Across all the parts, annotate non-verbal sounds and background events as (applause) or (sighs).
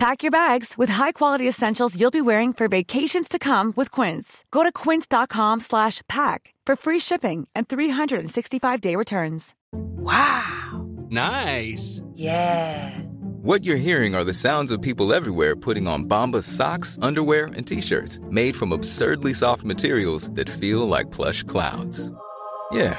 Pack your bags with high-quality essentials you'll be wearing for vacations to come with Quince. Go to quince.com slash pack for free shipping and 365-day returns. Wow. Nice. Yeah. What you're hearing are the sounds of people everywhere putting on Bombas socks, underwear, and t-shirts made from absurdly soft materials that feel like plush clouds. Yeah,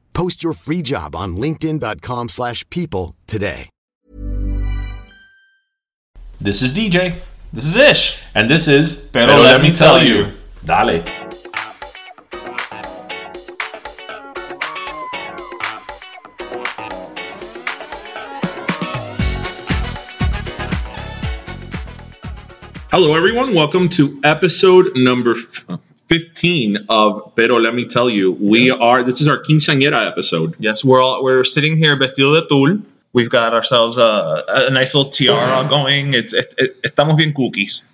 Post your free job on linkedin.com/people slash people today. This is DJ. This is Ish. And this is Pero, Let, Me Tell You. Dale. Hello, everyone. Welcome to episode number f- 15 of Pero Let Me Tell You. We are, this is our quinceañera episode. Yes, we're all we're sitting here vestido de tul. We've got ourselves a, a nice little tiara going. It's it, it, estamos bien cookies.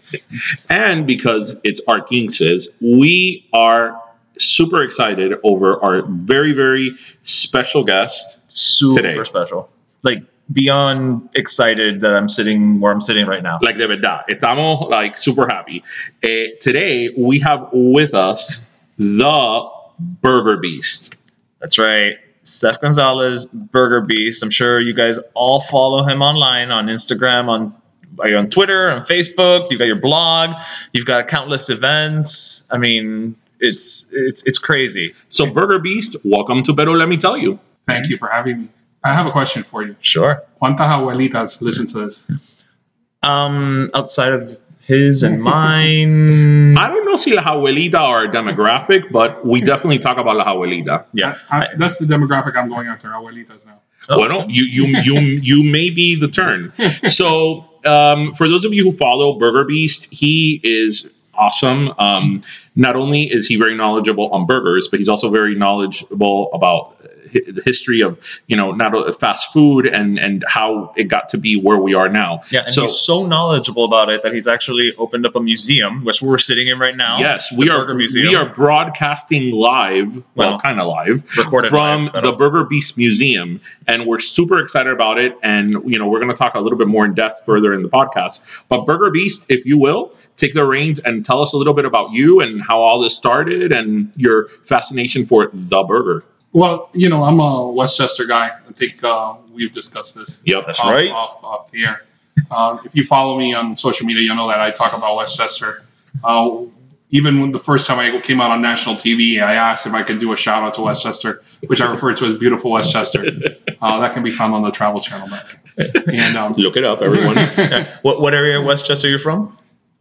And because it's our quinces, we are super excited over our very, very special guest Super today. special. Like beyond excited that I'm sitting where I'm sitting right now. Like de verdad, estamos like super happy. Eh, today we have with us the Burger Beast. That's right. Seth Gonzalez, Burger Beast. I'm sure you guys all follow him online on Instagram, on are you on Twitter, on Facebook. You've got your blog. You've got countless events. I mean, it's it's it's crazy. So Burger Beast, welcome to Pero Let Me Tell You. Thank you for having me. I have a question for you. Sure. ¿Cuántas abuelitas listen to this? Um, outside of his and mine. (laughs) I don't know si la abuelita are a demographic, but we definitely talk about la abuelita. Yeah. I, that's the demographic I'm going after, abuelitas now. Bueno, you you you you may be the turn. (laughs) So, um, for those of you who follow Burger Beast, he is awesome. Um, not only is he very knowledgeable on burgers, but he's also very knowledgeable about hi- the history of you know not fast food and and how it got to be where we are now. Yeah, and so he's so knowledgeable about it that he's actually opened up a museum, which we're sitting in right now. Yes, we are. Museum. We are broadcasting live, well, Well, kind of live, recorded from live, the Burger Beast Museum, and we're super excited about it. And you know, we're going to talk a little bit more in depth further in the podcast. But Burger Beast, if you will, take the reins and tell us a little bit about you and how all this started and your fascination for the burger. Well, you know, I'm a Westchester guy. I think uh, we've discussed this. Yep, that's off, right. Off, off the air. Um, if you follow me on social media, you'll know that I talk about Westchester. Uh, even when the first time I came out on national TV, I asked if I could do a shout out to Westchester, which I refer to as beautiful Westchester. (laughs) Uh, that can be found on the Travel Channel. And um, Look it up, everyone. (laughs) what what area of Westchester are you from?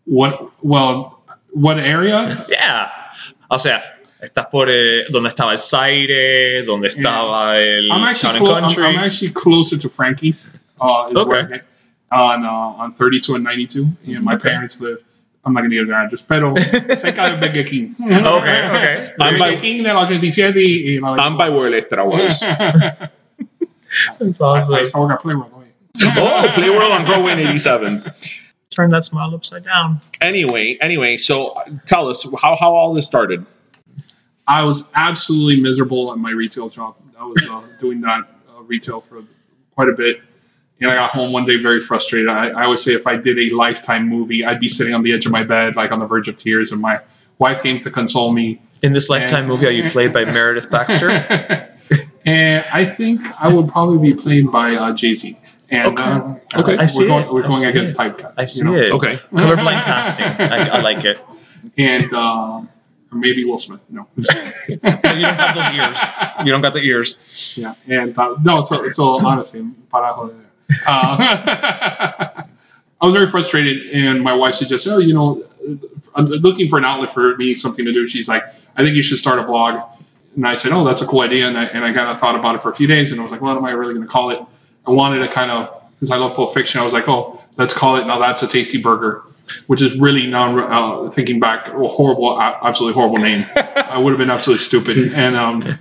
What? Well, what area? Yeah. O sea, estás por eh, donde estaba el Zayre, donde estaba el I'm Town actually and clo- I'm, I'm actually closer to Frankie's. Uh, is Okay. On uh, on 32 and 92. And my Okay. parents live. I'm not gonna give their address, pero (laughs) cerca de Burger King. Okay, okay. I'm Burger by- King del 87 y, y no, I'm by where Lestra was. (laughs) That's awesome. I, I awesome. used to work at Playroom. oh, Play World on Growing 87. (laughs) Turn that smile upside down. Anyway, anyway, so uh, tell us how, how all this started. I was absolutely miserable at my retail job. I was uh, (laughs) doing that uh, retail for quite a bit. And I got home one day very frustrated. I, I would say if I did a lifetime movie, I'd be sitting on the edge of my bed, like on the verge of tears, and my wife came to console me. In this Lifetime movie, are you played by Meredith Baxter? (laughs) And I think I will probably be played by uh, Jay Z. And Okay. um, Okay. uh, I see we're going, it. we're I going see against it. typecast. I you see know? it. Okay. (laughs) Colorblind casting. I, I like it. And uh, maybe Will Smith. No. (laughs) You don't have those ears. You don't got the ears. Yeah, and uh, no, so so honestly, para joder. Uh, (laughs) I was very frustrated, and my wife suggested, "Oh, you know, I'm looking for an outlet for me, something to do." She's like, "I think you should start a blog," and I said, "Oh, that's a cool idea," and I and I kind of thought about it for a few days, and I was like, "What am I really going to call it?" I wanted to kind of, since I love Pulp Fiction, I was like, "Oh, let's call it now. That's a tasty burger." Which is really non uh, thinking back, a horrible, absolutely horrible name. (laughs) I would have been absolutely stupid. And um,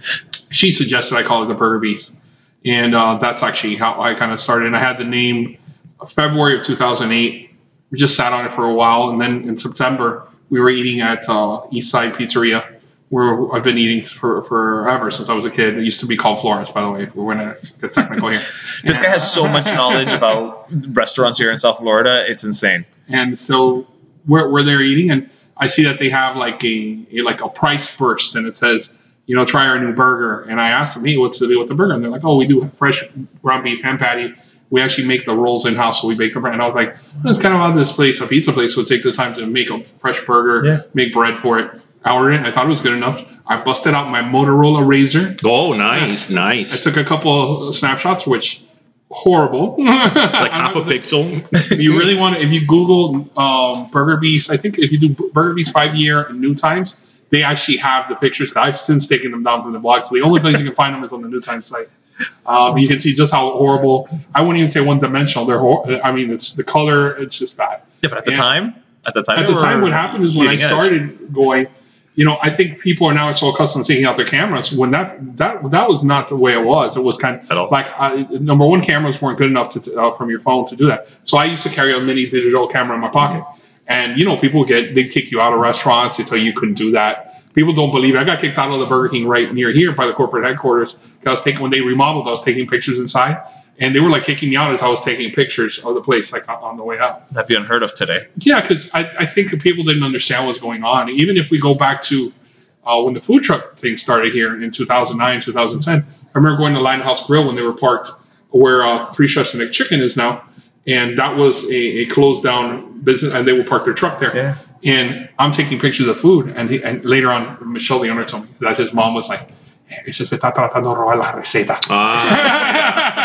she suggested I call it the Burger Beast, and uh, that's actually how I kind of started. And I had the name February of 2008. We just sat on it for a while, and then in September we were eating at uh, East Side Pizzeria, where I've been eating for forever since I was a kid. It used to be called Florence, by the way. If we're going to get technical here. (laughs) This guy has so much knowledge about restaurants here in South Florida. It's insane. and so we're, we're there eating and i see that they have like a, a like a price first and it says you know try our new burger and i asked them hey what's the deal with the burger and they're like oh we do fresh ground beef ham patty we actually make the rolls in house so we bake the bread and i was like that's kind of how this place a pizza place would take the time to make a fresh burger Yeah. make bread for it I ordered it. I thought it was good enough. I busted out my Motorola Razr. Oh, nice, (laughs) I nice. I took a couple of snapshots, which horrible. (laughs) Like half a pixel. (laughs) you really want to, if you Google um, Burger Beast, I think if you do Burger Beast five year and New Times, they actually have the pictures. I've since taken them down from the blog, so the only place you can find them is on the New Times site. Um, you can see just how horrible. I wouldn't even say one dimensional. They're. Hor- I mean, it's the color. It's just bad. Yeah, but at the Yeah. time, at the time, At the time, what happened is when I leading edge. started going, you know, I think people are now so accustomed to taking out their cameras. When that that that was not the way it was. It was kind of like I, number one, cameras weren't good enough to uh, from your phone to do that. So I used to carry a mini digital camera in my pocket, and you know, people get they kick you out of restaurants. They tell you you couldn't do that. People don't believe it. I got kicked out of the Burger King right near here by the corporate headquarters because I was taking when they remodeled. I was taking pictures inside, and they were like kicking me out as I was taking pictures of the place, like on- the way out. That'd be unheard of today. Yeah, because I, I think people didn't understand what was going on. Even if we go back to uh, when the food truck thing started here in 2009, 2010, I remember going to Linehouse Grill when they were parked where uh, Three Chefs and Chicken is now. And that was a, a closed down business, and they would park their truck there. Yeah. And I'm taking pictures of food, and, he, and later on, Michelle, the owner, told me that his mom was like, "Eso se está tratando de robar la receta." Ah,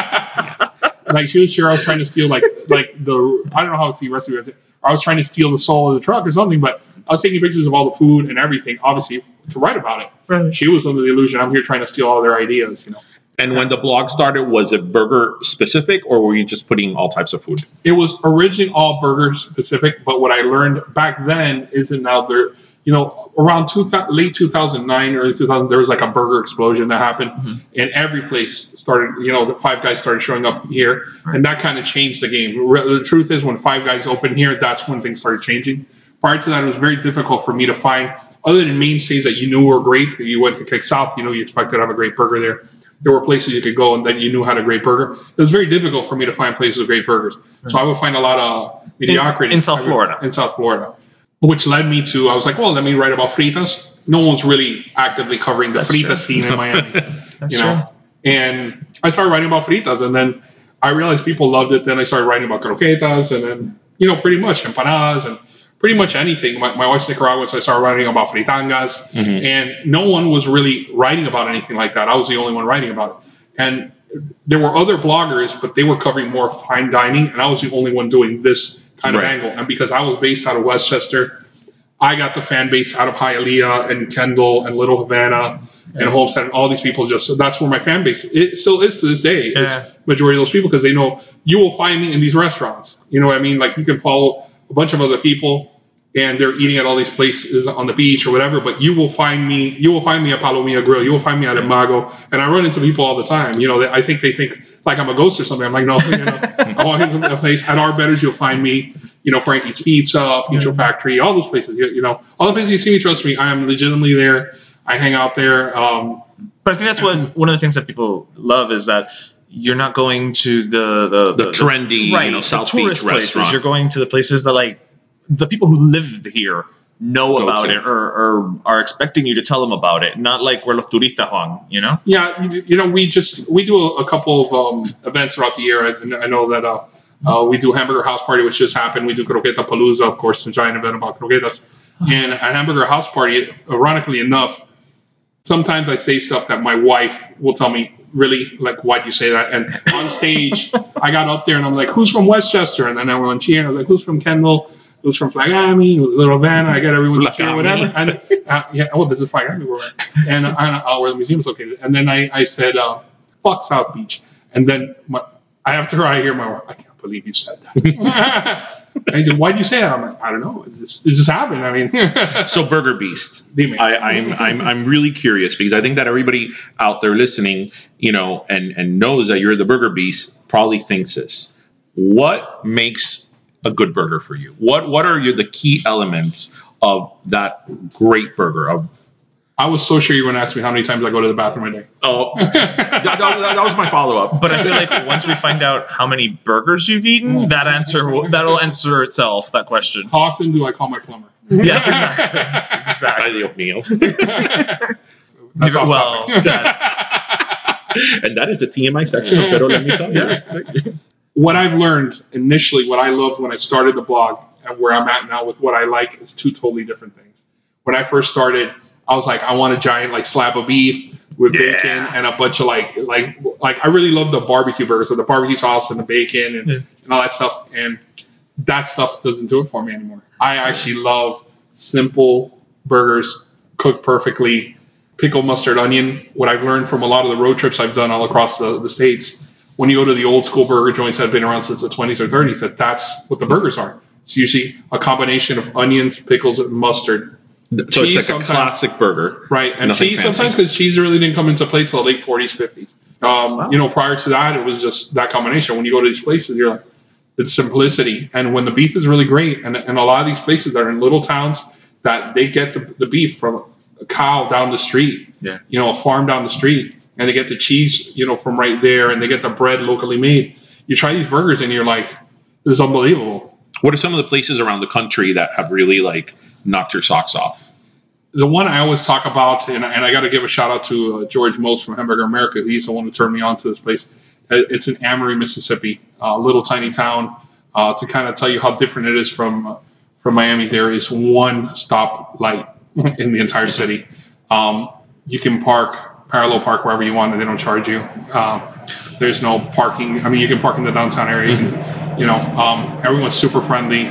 (laughs) like she was sure I was trying to steal like like the I don't know how it's the recipe of it. I was trying to steal the soul of the truck or something, but I was taking pictures of all the food and everything, obviously to write about it. Right. She was under the illusion I'm here trying to steal all their ideas, you know. and when the blog started, was it burger specific, or were you just putting all types of food? It was originally all burger specific, but what I learned back then isn't now there. You know, around two late 2009, early 2000, there was like a burger explosion that happened, mm-hmm. and every place started. You know, the Five Guys started showing up here, and that kind of changed the game. Re- The truth is, when Five Guys opened here, that's when things started changing. Prior to that, it was very difficult for me to find, other than mainstays that you knew were great. You went to Kick South, you know, you expected to have a great burger there. There were places you could go and that you knew had a great burger. It was very difficult for me to find places with great burgers. So I would find a lot of mediocrity in South Florida. In South Florida, which led me to I was like, well, let me write about fritas. No one's really actively covering the That's frita true. scene in Miami, (laughs) That's you know. And I started writing about fritas, and then I realized people loved it. Then I started writing about croquetas, and then you know, pretty much empanadas and pretty much anything. My, my wife's Nicaraguan, so I started writing about fritangas, mm-hmm. and no one was really writing about anything like that. I was the only one writing about it, and there were other bloggers, but they were covering more fine dining, and I was the only one doing this kind of angle. And because I was based out of Westchester, I got the fan base out of Hialeah and Kendall and Little Havana and Homestead and all these people. Just so that's where my fan base it still is to this day. Is majority of those people because they know you will find me in these restaurants. You know what I mean? Like you can follow a bunch of other people and they're eating at all these places on the beach or whatever, but you will find me. You will find me at Palomilla Grill. You will find me at Imago, and I run into people all the time. You know, they, I think they think like I'm a ghost or something. I'm like, no, you know, (laughs) I walk into a place at Arbetter's, you'll find me. You know, Frankie's Pizza, Pizza Factory, all those places. You, you know, all the places you see me. Trust me, I am legitimately there. I hang out there. Um, But I think that's what one of the things that people love is that you're not going to the the, The trendy, right, you right, know, South tourist Beach places. restaurant. You're going to the places that like the people who live here know Go about to. it or, or are expecting you to tell them about it. Not like we're los turistas, Juan. You know. Yeah, you, you know, we just we do a, a couple of um, events throughout the year. and I know that uh, uh, we do Hamburger House Party, which just happened. We do Croquetapalooza, of course, a giant event about croquetas. (sighs) And at Hamburger House Party, ironically enough, sometimes I say stuff that my wife will tell me, really, like, why'd you say that? And on stage, (laughs) I got up there and I'm like, who's from Westchester? And then everyone cheering. I was like, who's from Kendall? Who's from Flagami? Who's Little Havana? I got everyone to cheer, whatever. And uh, yeah, oh, this is Flagami, where and uh, uh, where the museum is located. And then I, I said, uh, fuck South Beach. And then my, after I hear my wife, I can't believe you said that. (laughs) and he said, why'd you say that? I'm like, I don't know. It just, happened. I mean, (laughs) So Burger Beast. (laughs) I, I'm I'm I'm really curious because I think that everybody out there listening, you know, and and knows that you're the Burger Beast, probably thinks this. What makes a good burger for you? What what are your the key elements of that great burger? Of I was so sure you were going to ask me how many times I go to the bathroom a day. oh, (laughs) that, that- that was my follow up. But I feel like once we find out how many burgers you've eaten, mm. that answer will, that'll answer itself. That question. How often do I call my plumber? (laughs) Yes, exactly. Exactly. Ideal meal. (laughs) That's off well, topic. that's and that is the TMI section of Pero Let Me Tell You. yes. What I've learned initially, what I loved when I started the blog, and where I'm at now with what I like is two totally different things. When I first started, I was like, I want a giant like slab of beef with Yeah. bacon and a bunch of like like like I really love the barbecue burgers, so the barbecue sauce and the bacon and, Yeah. and all that stuff. And that stuff doesn't do it for me anymore. I actually love simple burgers cooked perfectly, pickle mustard onion. What I've learned from a lot of the road trips I've done all across the, the states, when you go to the old school burger joints that have been around since the 20s or 30s, that that's what the burgers are. It's usually a combination of onions, pickles, and mustard. So it's Cheese like a classic burger. Right, and cheese fancy. sometimes because cheese really didn't come into play till the late 40s, 50s. Um, You know, prior to that, it was just that combination. When you go to these places, you're like, it's simplicity. And when the beef is really great, and, and a lot of these places that are in little towns, that they get the, the beef from a cow down the street, Yeah. you know, a farm down the street, and they get the cheese, you know, from right there, and they get the bread locally made. You try these burgers, and you're like, this is unbelievable. What are some of the places around the country that have really like knocked your socks off? the one I always talk about, and, and I got to give a shout out to uh, George Motz from Hamburger America. He's the one who turned me on to this place. Uh, It's in Amory, Mississippi, a little tiny town. Uh, to kind of tell you how different it is from uh, from Miami, there is one stop light (laughs) in the entire city. Um, you can park parallel park wherever you want, and they don't charge you. Um, there's no parking. I mean, you can park in the downtown area. You, can, you know, um, everyone's super friendly.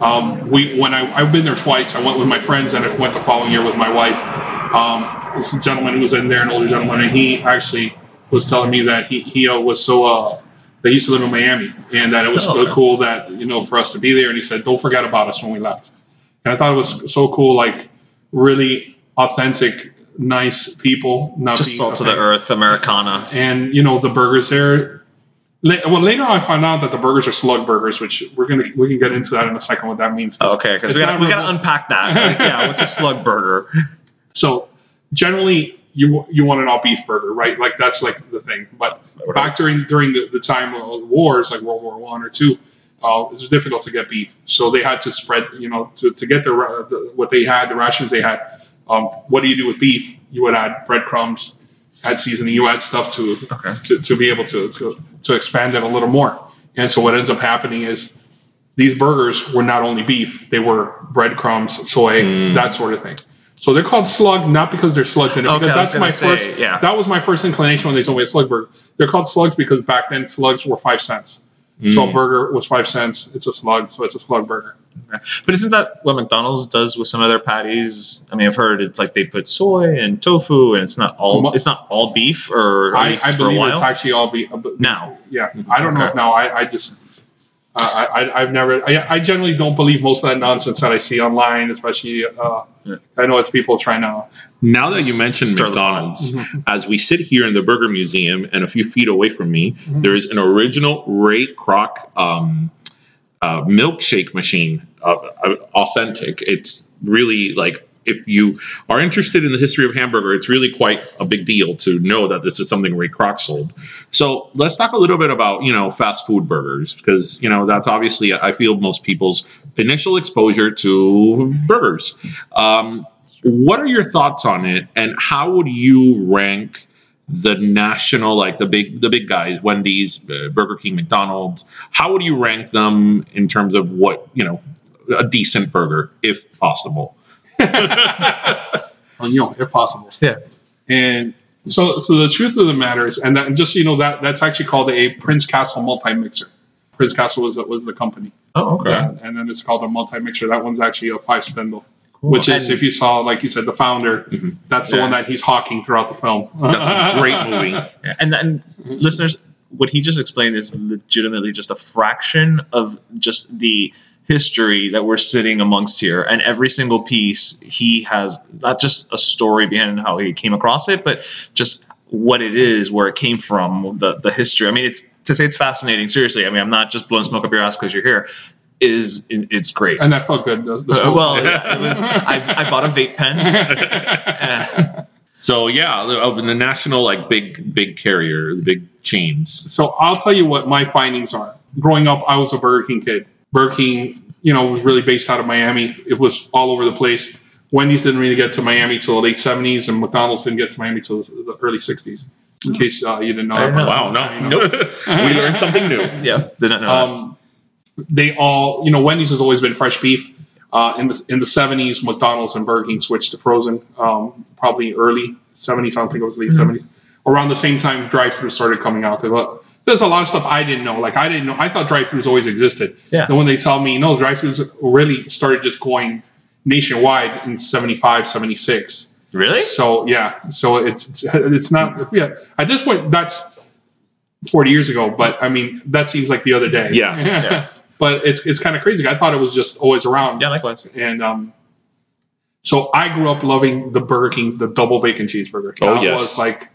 Um, we when I I've been there twice. I went with my friends, and I went the following year with my wife. Um, this gentleman who was in there, an older gentleman, and he actually was telling me that he he uh, was so uh, they used to live in Miami, and that it was Oh, so cool that you know for us to be there. And he said, "Don't forget about us when we left." And I thought it was so cool, like really authentic, nice people. Not Just salt of the earth, Americana. and you know the burgers there. Well, later on, I find out that the burgers are slug burgers, which we're gonna we can get into that in a second. What that means. Oh, okay, because we got not we got to unpack that. (laughs) Like, yeah, what's a slug burger? So generally, you you want an all beef burger, right? Like that's like the thing. But back during during the, the time of wars, like World War One or two, uh, it was difficult to get beef. So they had to spread, you know, to, to get the what they had, the rations they had. Um, what do you do with beef? You would add breadcrumbs, add seasoning, you add stuff to Okay. to, to be able to, to to expand it a little more. And so what ends up happening is these burgers were not only beef; they were breadcrumbs, soy, that sort of thing. So they're called slug not because they're slugs in it. Okay, because I was that's my say, first. yeah. That was my first inclination when they told me a slug burger. They're called slugs because back then slugs were five cents. So a burger was five cents. It's a slug, so it's a slug burger. But isn't that what McDonald's does with some of their patties? I mean, I've heard it's like they put soy and tofu, and it's not all it's not all beef, or I, I believe it's actually all be. uh, now. Yeah, I don't know Okay. if now. I, I just. Uh, I, I, I've never. I, I generally don't believe most of that nonsense that I see online, especially. Uh, Yeah. I know it's people trying to. Now that you mentioned Stir McDonald's, Mm-hmm. as we sit here in the Burger Museum and a few feet away from me, Mm-hmm. there is an original Ray Kroc um, uh, milkshake machine, authentic. It's really like if you are interested in the history of hamburger, it's really quite a big deal to know that this is something Ray Kroc sold. So let's talk a little bit about you know fast food burgers because you know that's obviously I feel most people's initial exposure to burgers. Um, what are your thoughts on it, and how would you rank? the national like the big the big guys wendy's uh, burger king mcdonald's how would you rank them in terms of what you know a decent burger if possible (laughs) on you know if possible. Yeah. And so so the truth of the matter is, and, that, and just so you know that that's actually called a Prince Castle multi mixer. Prince Castle was was the company. Oh, okay. Yeah, and then it's called a multi mixer. That one's actually a five spindle. Which is, And- if you saw, like you said, the founder, mm-hmm. that's the Yeah. one that he's hawking throughout the film. that's a great (laughs) movie Yeah, and then listeners, what he just explained is legitimately just a fraction of just the history that we're sitting amongst here. And every single piece, he has not just a story behind how he came across it, but just what it is, where it came from, the the history. I mean, it's to say it's fascinating. Seriously, I mean, I'm not just blowing smoke up your ass because you're here. Is it's great. and that felt good. The, the Uh, well, yeah, it was. I've, I bought a vape pen. Uh, so yeah the, the national like big big carrier the big chains So I'll tell you what my findings are. Growing up, I was a Burger King kid. Burger King, you know, was really based out of Miami. It was all over the place. Wendy's didn't really get to Miami till the late 70s, and McDonald's didn't get to Miami till the early 60s. In case uh, you didn't know. That. know. wow no You nope (laughs) we learned something new (laughs) yeah, did not know. Um, they all, you know, Wendy's has always been fresh beef. Uh, in the in the 70s, McDonald's and Burger King switched to frozen. Um, probably early 70s. I don't think it was late 70s. Around the same time, drive-through started coming out because there's a lot of stuff I didn't know. Like I didn't know. I thought drive-throughs always existed. Yeah. And when they tell me no, drive-throughs really started just going nationwide in 75, 76. really? So yeah, so it's it's, it's not yeah. At this point, that's forty years ago, but I mean that seems like the other day. Yeah, (laughs) yeah. but it's it's kind of crazy. I thought it was just always around. Yeah, likewise. And um, so I grew up loving the Burger King, the double bacon cheeseburger. Oh, that yes. was like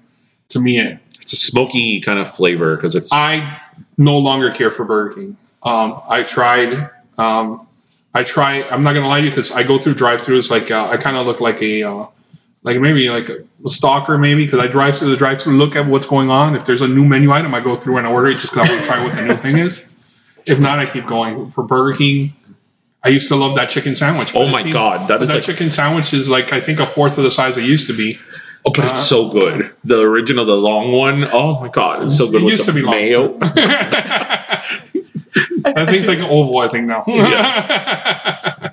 to me it. It's a smoky kind of flavor because it's I no longer care for Burger King. Um, I tried. Um, I try. I'm not gonna lie to you because I go through drive-throughs. Like uh, I kind of look like a, uh, like maybe like a, stalker, maybe because I drive through the drive-through, look at what's going on. If there's a new menu item, I go through and I order it just because I want to try what the new thing is. If not, I keep going. For Burger King, I used to love that chicken sandwich. Oh my God, that that like- chicken sandwich is like I think a fourth of the size it used to be. Oh but it's so good the original the long one oh my god it's so good It with used the to be mayo (laughs) (laughs) I think it's like an oval. I think now. (laughs)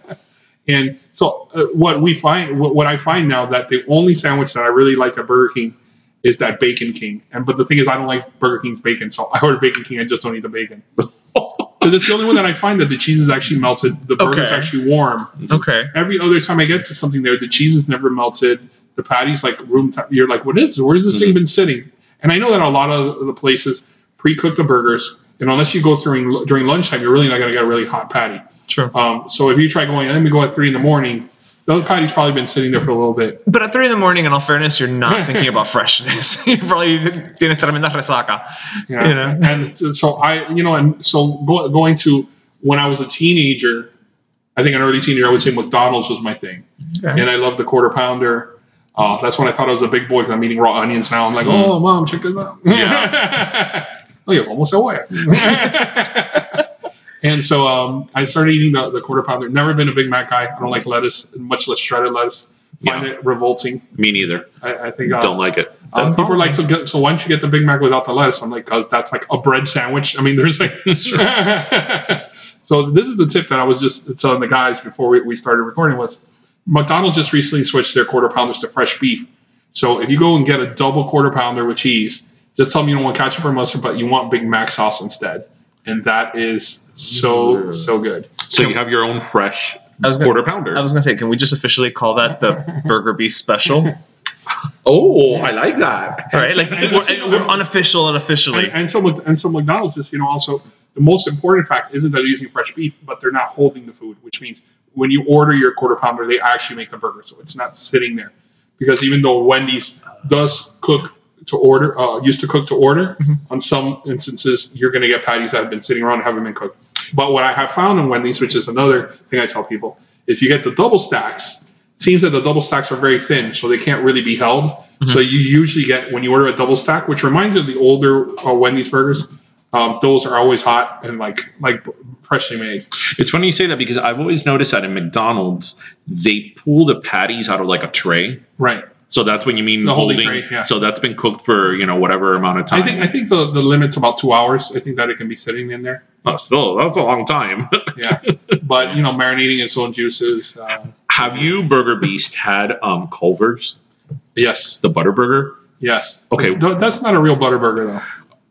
and so, uh, what we find, what, what I find now, that the only sandwich that I really like at Burger King is that Bacon King. And but the thing is, I don't like Burger King's bacon, so I order Bacon King. I just don't eat the bacon because it's the only one that I find that the cheese is actually melted, the burger's Okay. actually warm. Okay. Every other time I get to something there, the cheese is never melted. The patty's like room. T- you're like, what is? This? Where's this thing been sitting? And I know that a lot of the places pre-cook the burgers, and unless you go during during lunchtime, you're really not going to get a really hot patty. Sure. Um, so if you try going, let me go at three in the morning. Those patty's probably been sitting there for a little bit. But at three in the morning, in all fairness, you're not (laughs) thinking about freshness. (laughs) you're probably tienes tremenda resaca. Yeah. You know? And so- so I, you know, and so go, going to when I was a teenager, I think an early teenager, I would say McDonald's was my thing, Okay. and I loved the quarter pounder. Uh, that's when I thought I was a big boy because I'm eating raw onions now. I'm like, oh, mom, check this out. Yeah. (laughs) oh, yeah, almost aware. (laughs) and so um, I started eating the, the quarter pounder. Never been a Big Mac guy. I don't like lettuce, much less shredded lettuce. Find Yeah. it revolting. me neither I, I think uh, don't like it um, people are like, so, get, so why don't you get the Big Mac without the lettuce? I'm like, because that's like a bread sandwich. I mean, there's like. (laughs) so this is the tip that I was just telling the guys before we, we started recording was McDonald's just recently switched their quarter pounders to fresh beef. So if you go and get a double quarter pounder with cheese, just tell them you don't want ketchup or mustard, but you want Big Mac sauce instead, and that is so so good. so you have your own fresh I was gonna- quarter pounder I was gonna say, can we just officially call that the (laughs) Burger Beast Special? oh i like that All right, like we're, we're unofficial and officially. And, and so and so McDonald's just you know also the most important fact isn't that they're using fresh beef, but they're not holding the food, which means when you order your quarter pounder, they actually make the burger, so it's not sitting there. Because even though Wendy's does cook to order, uh, used to cook to order, on some instances you're going to get patties that have been sitting around and haven't been cooked. But what I have found in Wendy's, which is another thing I tell people, is you get the double stacks. seems that the double stacks are very thin, so they can't really be held. Mm-hmm. So you usually get when you order a double stack, which reminds you of the older uh, Wendy's burgers. Um, those are always hot and like like freshly made. It's funny you say that because I've always noticed that in McDonald's they pull the patties out of like a tray. Right. So that's when you mean The holding holding. tray, yeah. So that's been cooked for you know whatever amount of time. I think I think the, the limit's about two hours. I think that it can be sitting in there. Oh, still that's a long time. (laughs) Yeah, but you know, marinating its own juices. Uh, Have you Burger Beast had um Culver's yes, the butter burger? yes. Okay. That's not a real butter burger though.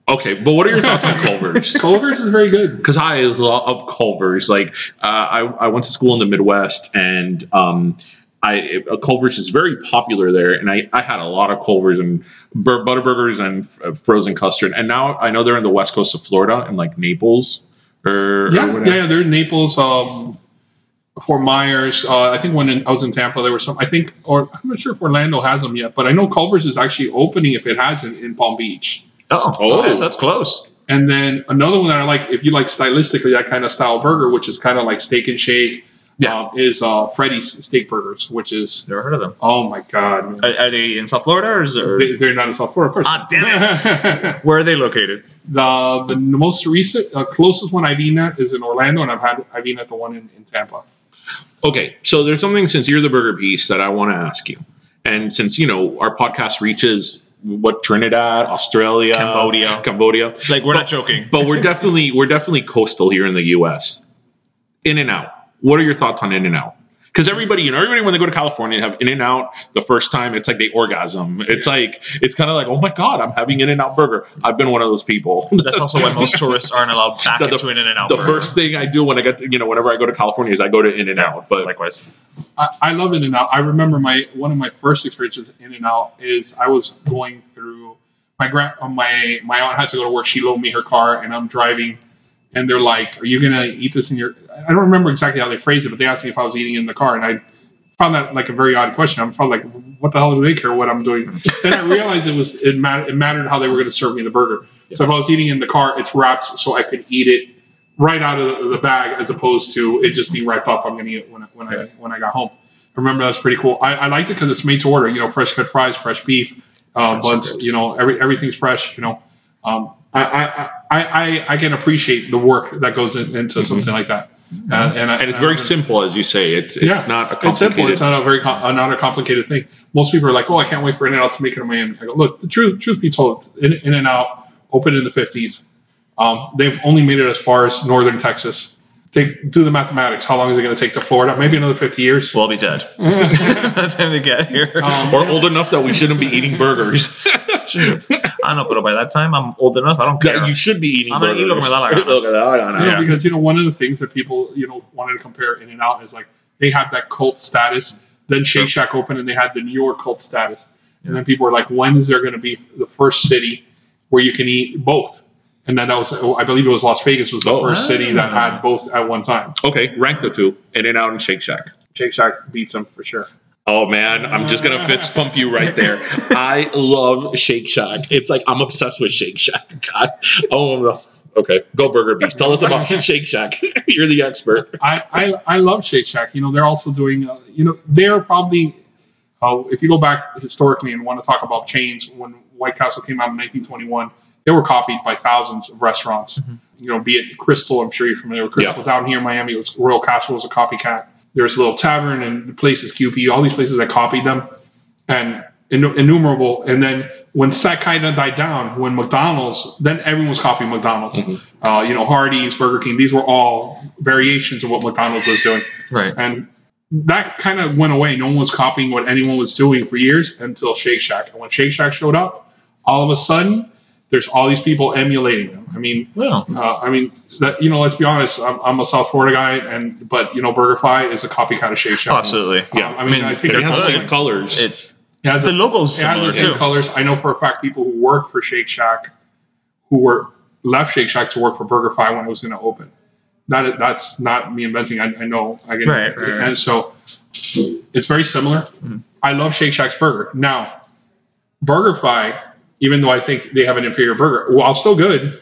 Okay, but what are your thoughts on (laughs) Culver's? Culver's is very good. because I love Culver's. Like uh, I, I went to school in the Midwest, and um, I uh, Culver's is very popular there, and I, I had a lot of Culver's and bur- Butterburgers and uh, frozen custard. And now I know they're in the west coast of Florida, in like Naples or, Yeah, or yeah, whatever. yeah. They're in Naples. Um, Fort Myers. Uh, I think when in, I was in Tampa, there was some. I think, or I'm not sure if Orlando has them yet, but I know Culver's is actually opening if it hasn't in Palm Beach. Oh, Oh. that's close. And then another one that I like, if you like stylistically that kind of style burger, which is kind of like steak and shake, Yeah. um, is uh, Freddy's Steak Burgers, which is Never heard of them. oh my god. Are, are they in South Florida or, is They, they're not in South Florida, of course. Ah, damn it! (laughs) where are they located? the the most recent, uh, closest one I've eaten at is in Orlando, and I've had I've eaten at the one in, in Tampa. Okay, so there's something since you're the Burger Beast that I want to ask you, and since you know our podcast reaches what Trinidad, Australia, Cambodia. Cambodia, Like we're not joking. but we're definitely we're definitely coastal here in the U.S. In and out. What are your thoughts on In and Out? Because everybody, you know, everybody when they go to California have In and Out the first time, it's like they orgasm. It's like it's kind of like, oh my god, I'm having In and Out burger. I've been one of those people. That's also why most tourists aren't allowed (laughs) back The- the- into an in and out. the first thing I do when I get, to, you know, whenever I go to California is I go to In and Out. But likewise. I, I love In and Out. I remember my one of my first experiences In and Out is I was going through my grand uh, my my aunt had to go to work. She loaned me her car, and I'm driving, and they're like, "Are you gonna eat this in your?" I don't remember exactly how they phrased it, but they asked me if I was eating it in the car, and I found that like a very odd question. I'm probably like, "What the hell do they care what I'm doing?" then I realized it was it, mat- it mattered how they were going to serve me the burger. So if I was eating in the car, it's wrapped so I could eat it right out of the, the bag, as opposed to it just being wrapped up. I'm going to eat it when I, when I when I got home. I remember that's pretty cool. I, I liked it because it's made to order. You know, fresh cut fries, fresh beef, uh, buns. You know, every everything's fresh. You know, um, I, I, I, I I can appreciate the work that goes in, into something like that. Uh, and, I, and it's very I- simple, as you say. It's it's yeah, not a It's simple. complicated. It's not a very com- uh, not a complicated thing. Most people are like, "Oh, I can't wait for In and Out to make it in Miami." I go, "Look, the truth truth be told, In In and Out opened in the '50s. Um, they've only made it as far as northern Texas. Take do the mathematics. How long is it going to take to Florida? Maybe another 50 years. We'll be dead. (laughs) (laughs) That's the time they get here. Um, or old enough that we shouldn't be eating burgers. (laughs) I don't know, but by that time I'm old enough. I don't care. Yeah, you should be eating I'm gonna eat burgers. lo que me da la (laughs) gana. Lo que da la gana, You know, yeah. because you know one of the things that people you know wanted to compare In and Out is like they had that cult status. Then Shake Shack opened and they had the New York cult status. And then people were like, when is there going to be the first city where you can eat both? And then that was, I believe it was Las Vegas was the Oh. first city that had ah. both at one time. Okay, rank the two. In and Out and Shake Shack. Shake Shack beats them for sure. Oh man, I'm just gonna fist pump you right there. I love Shake Shack. It's like I'm obsessed with Shake Shack. God. Oh no. Okay, go Burger Beast. Tell us about (laughs) Shake Shack. (laughs) You're the expert. I, I, I love Shake Shack. You know, they're also doing, uh, you know, they're probably, uh, if you go back historically and want to talk about chains, when White Castle came out in 1921, they were copied by thousands of restaurants. You know, be it Krystal, I'm sure you're familiar with Krystal. Yeah. Down here in Miami, it was Royal Castle was a copycat. There's a little tavern and the places QP, all these places that copied them, and innumerable. And then when that kind of died down, when McDonald's, then everyone was copying McDonald's. Uh, you know, Hardee's, Burger King, these were all variations of what McDonald's was doing. Right. And that kind of went away. No one was copying what anyone was doing for years until Shake Shack. And when Shake Shack showed up, all of a sudden, there's all these people emulating them. I mean, Well, uh, I mean, that, you know, let's be honest. I'm, I'm a South Florida guy, and but you know, BurgerFi is a copycat of Shake Shack. absolutely. Yeah, I mean, I think it has the same colors. It's It has the a- logo's it has similar the same too. colors. I know for a fact people who work for Shake Shack, who were left Shake Shack to work for BurgerFi when it was going to open. That that's not me inventing. I, I know. I get Right, right, right. And so it's very similar. Mm-hmm. I love Shake Shack's burger. Now, BurgerFi, even though I think they have an inferior burger, while still good,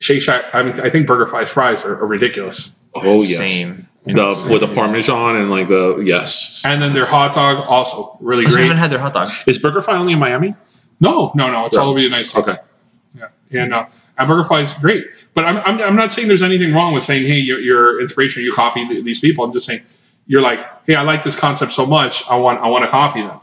Shake Shack. I mean, I think Burger fries are, are ridiculous. oh yes. Insane. The with the parmesan and like the yes. And then their hot dog also really I great. haven't had their hot dog. Is BurgerFi only in Miami? No, no, no. It's Yeah. all over the United States. Okay. Yeah, and uh, and BurgerFi is great. But I'm, I'm I'm not saying there's anything wrong with saying, hey, you're, you're inspiration. You copy these people. I'm just saying you're like, hey, I like this concept so much. I want I want to copy them.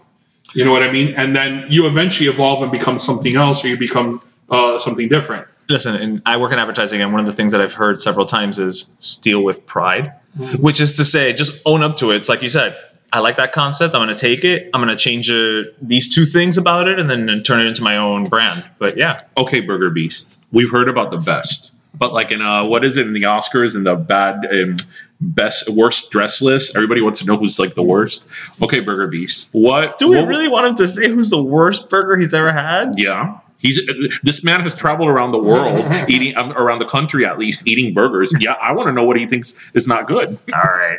You know what I mean? And then you eventually evolve and become something else, or you become uh, something different. listen, and I work in advertising, and one of the things that I've heard several times is steal with pride, which is to say, just own up to it. It's like you said, I like that concept. I'm going to take it. I'm going to change uh, these two things about it, and then turn it into my own brand. But yeah, Okay, Burger Beast. We've heard about the best, but like in uh, what is it in the Oscars and the bad um, best worst dress list? Everybody wants to know who's like the worst. Okay, Burger Beast. What do we what- really want him to say who's the worst burger he's ever had? Yeah. He's this man has traveled around the world (laughs) eating um, around the country at least eating burgers. Yeah, I want to know what he thinks is not good. All right.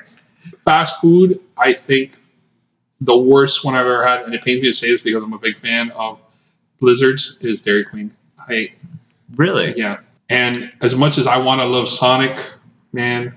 Fast food, I think the worst one I've ever had, and it pains me to say this because I'm a big fan of Blizzards, is Dairy Queen. I Really? yeah. And as much as I want to love Sonic, man,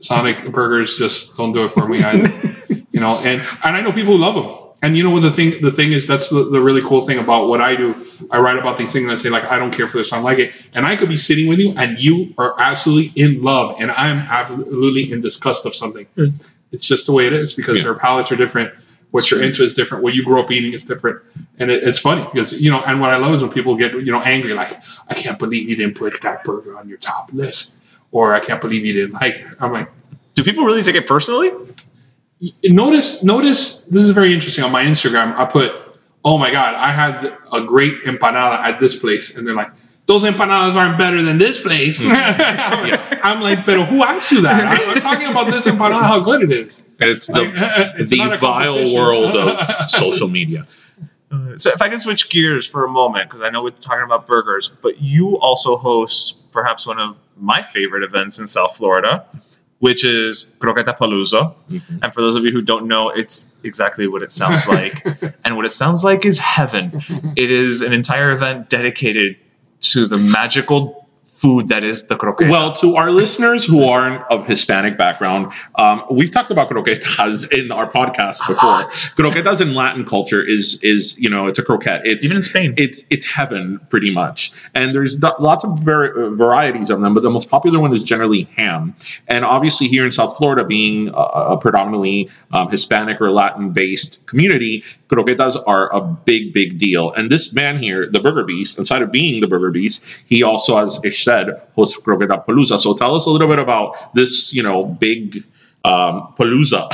Sonic burgers just don't do it for me either. (laughs) you know, and and I know people who love them. And you know what the thing the thing is that's the, the really cool thing about what I do. I write about these things and I say like I don't care for this, I don't like it. And I could be sitting with you and you are absolutely in love and I'm absolutely in disgust of something. Hmm. It's just the way it is because Yeah. our palates are different. What you're into is different. What you grew up eating is different, and it, it's funny because you know. And what I love is when people get you know angry, like I can't believe you didn't put that burger on your top list, or I can't believe you didn't like. it." I'm like, Do people really take it personally? notice notice this is very interesting on my instagram i put oh my god i had a great empanada at this place and they're like those empanadas aren't better than this place hmm. (laughs) i'm like but who asked you that I'm, I'm talking about this empanada how good it is It's the Like, (laughs) it's the vile world of (laughs) social media. Uh, so if I can switch gears for a moment, because I know we're talking about burgers, but you also host perhaps one of my favorite events in South Florida, which is Croquetapalooza. Mm-hmm. And for those of you who don't know, it's exactly what it sounds (laughs) like. and what it sounds like is heaven. It is an entire event dedicated to the magical food that is the croqueta. Well, to our listeners who aren't of Hispanic background, um, we've talked about croquetas (laughs) in our podcast before. Croquetas in Latin culture is is you know it's a croquette. It's Even in Spain. it's it's heaven pretty much. And there's lots of var- uh, varieties of them, but the most popular one is generally ham. And obviously, here in South Florida, being a, a predominantly um, Hispanic or Latin based community, croquetas are a big big deal. And this man here, the Burger Beast, inside of being the Burger Beast, he also, as Ish said, hosts Croquetapalooza. So tell us a little bit about this, you know, big um, palooza.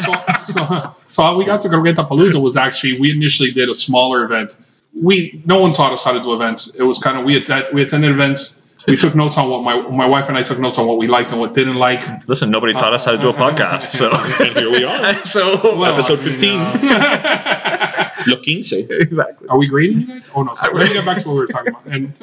so, so, so how we got to Croquetapalooza was actually we initially did a smaller event. We no one taught us how to do events. It was kind of we attend, we attended events. We took notes on what my my wife and I took notes on what we liked and what didn't like. Listen, nobody taught us how to do a podcast, so (laughs) and here we are. (laughs) so Well, Episode I mean, 15. uh, (laughs) Lo quince. exactly. are we grading you guys? Oh no, sorry. let me get back to what we were talking about. And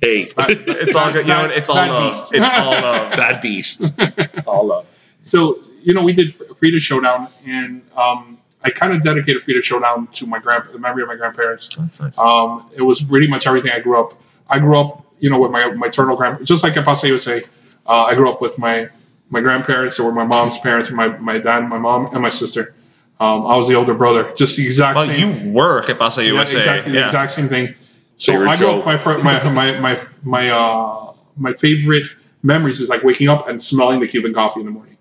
Hey, It's all good. You know? It's all Bad love. beast. It's all love. bad beast. It's all love. so you know we did Frita Showdown, and um, I kind of dedicated Frita Showdown to my grand the memory of my grandparents. That's nice. Um, it was pretty much everything I grew up. I grew up, you know, with my maternal grand, just like Epasa would say. Uh, I grew up with my my grandparents, or were my mom's parents, my my dad, my mom, and my sister. Um, I was the older brother, just the exact same Well, same. you were que pasa yeah, USA. exactly the exact same thing. So Favorite I grew up. My my my my my uh my favorite memories is like waking up and smelling the Cuban coffee in the morning.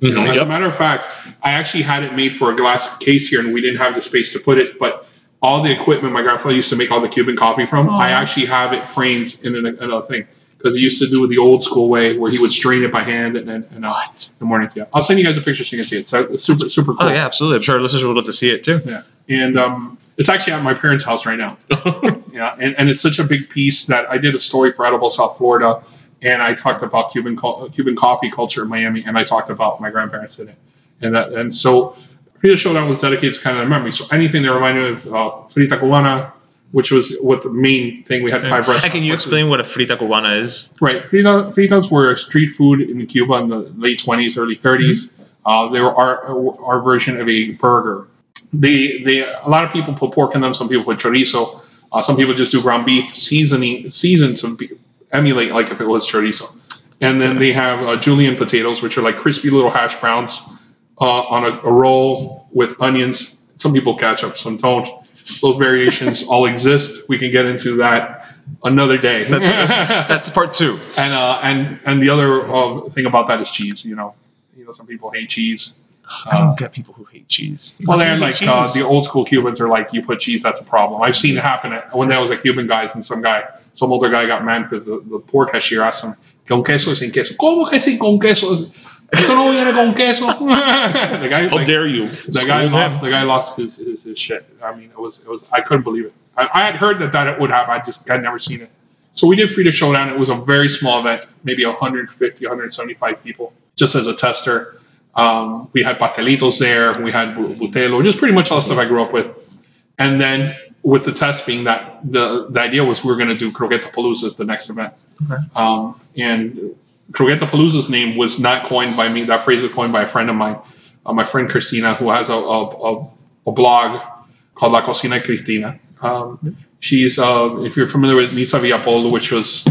You know, as Yep. a matter of fact, I actually had it made for a glass case here, and we didn't have the space to put it. But all the equipment my grandfather used to make all the Cuban coffee from, I actually have it framed in another thing because he used to do it the old school way, where he would strain it by hand and then and, uh, the morning. Yeah, I'll send you guys a picture so you can see it. So it's super super cool. Oh yeah, absolutely. I'm sure listeners would love to see it too. Yeah, and um, it's actually at my parents' house right now. (laughs) yeah, and, and it's such a big piece that I did a story for Edible South Florida, and I talked about Cuban Cuban coffee culture in Miami, and I talked about my grandparents in it, and that and so Frita Showdown was dedicated to kind of memory. So anything that reminded me of uh, Frita Cubana, which was what the main thing we had five restaurants. And can you explain what a frita cubana is? Right. Frita, fritas were a street food in Cuba in the late 20s, early 30s. Uh, they were our, our version of a burger. They, they, a lot of people put pork in them. Some people put chorizo. Uh, some people just do ground beef seasoning, seasoned to be, emulate like if it was chorizo. And then they have uh, julienne potatoes, which are like crispy little hash browns uh, on a, a roll with onions. Some people ketchup, some don't. Those variations (laughs) all exist. We can get into that another day. (laughs) That's part two. And uh, and and the other uh, thing about that is cheese. You know, you know, some people hate cheese. I don't get people who hate cheese. Well, they're Who like uh, the old school Cubans are like, you put cheese, that's a problem. I've seen it happen at, when there was a Cuban guys and some guy, some older guy got mad because the, the poor cashier asked him, ¿con queso o sin queso? ¿Cómo que sin con queso? Eso no viene con queso. (laughs) the guy, How like, dare you? the guy Scold lost. him. The guy lost his, his, his shit. I mean, it was it was. I couldn't believe it. I, I had heard that that it would happen. I just had never seen it. So we did Frita Showdown. It was a very small event, maybe 150, 175 people, just as a tester. Um, we had pastelitos there. We had bu- butelo, just pretty much all the stuff I grew up with. And then with the test being that the the idea was we were going to do Croquetapaloozas the next event. Um, and Croquetapalooza's name was not coined by me. That phrase was coined by a friend of mine, uh, my friend Christina, who has a, a, a, a blog called La Cocina Cristina. Um, she's, uh, if you're familiar with Nitza Villapol, which was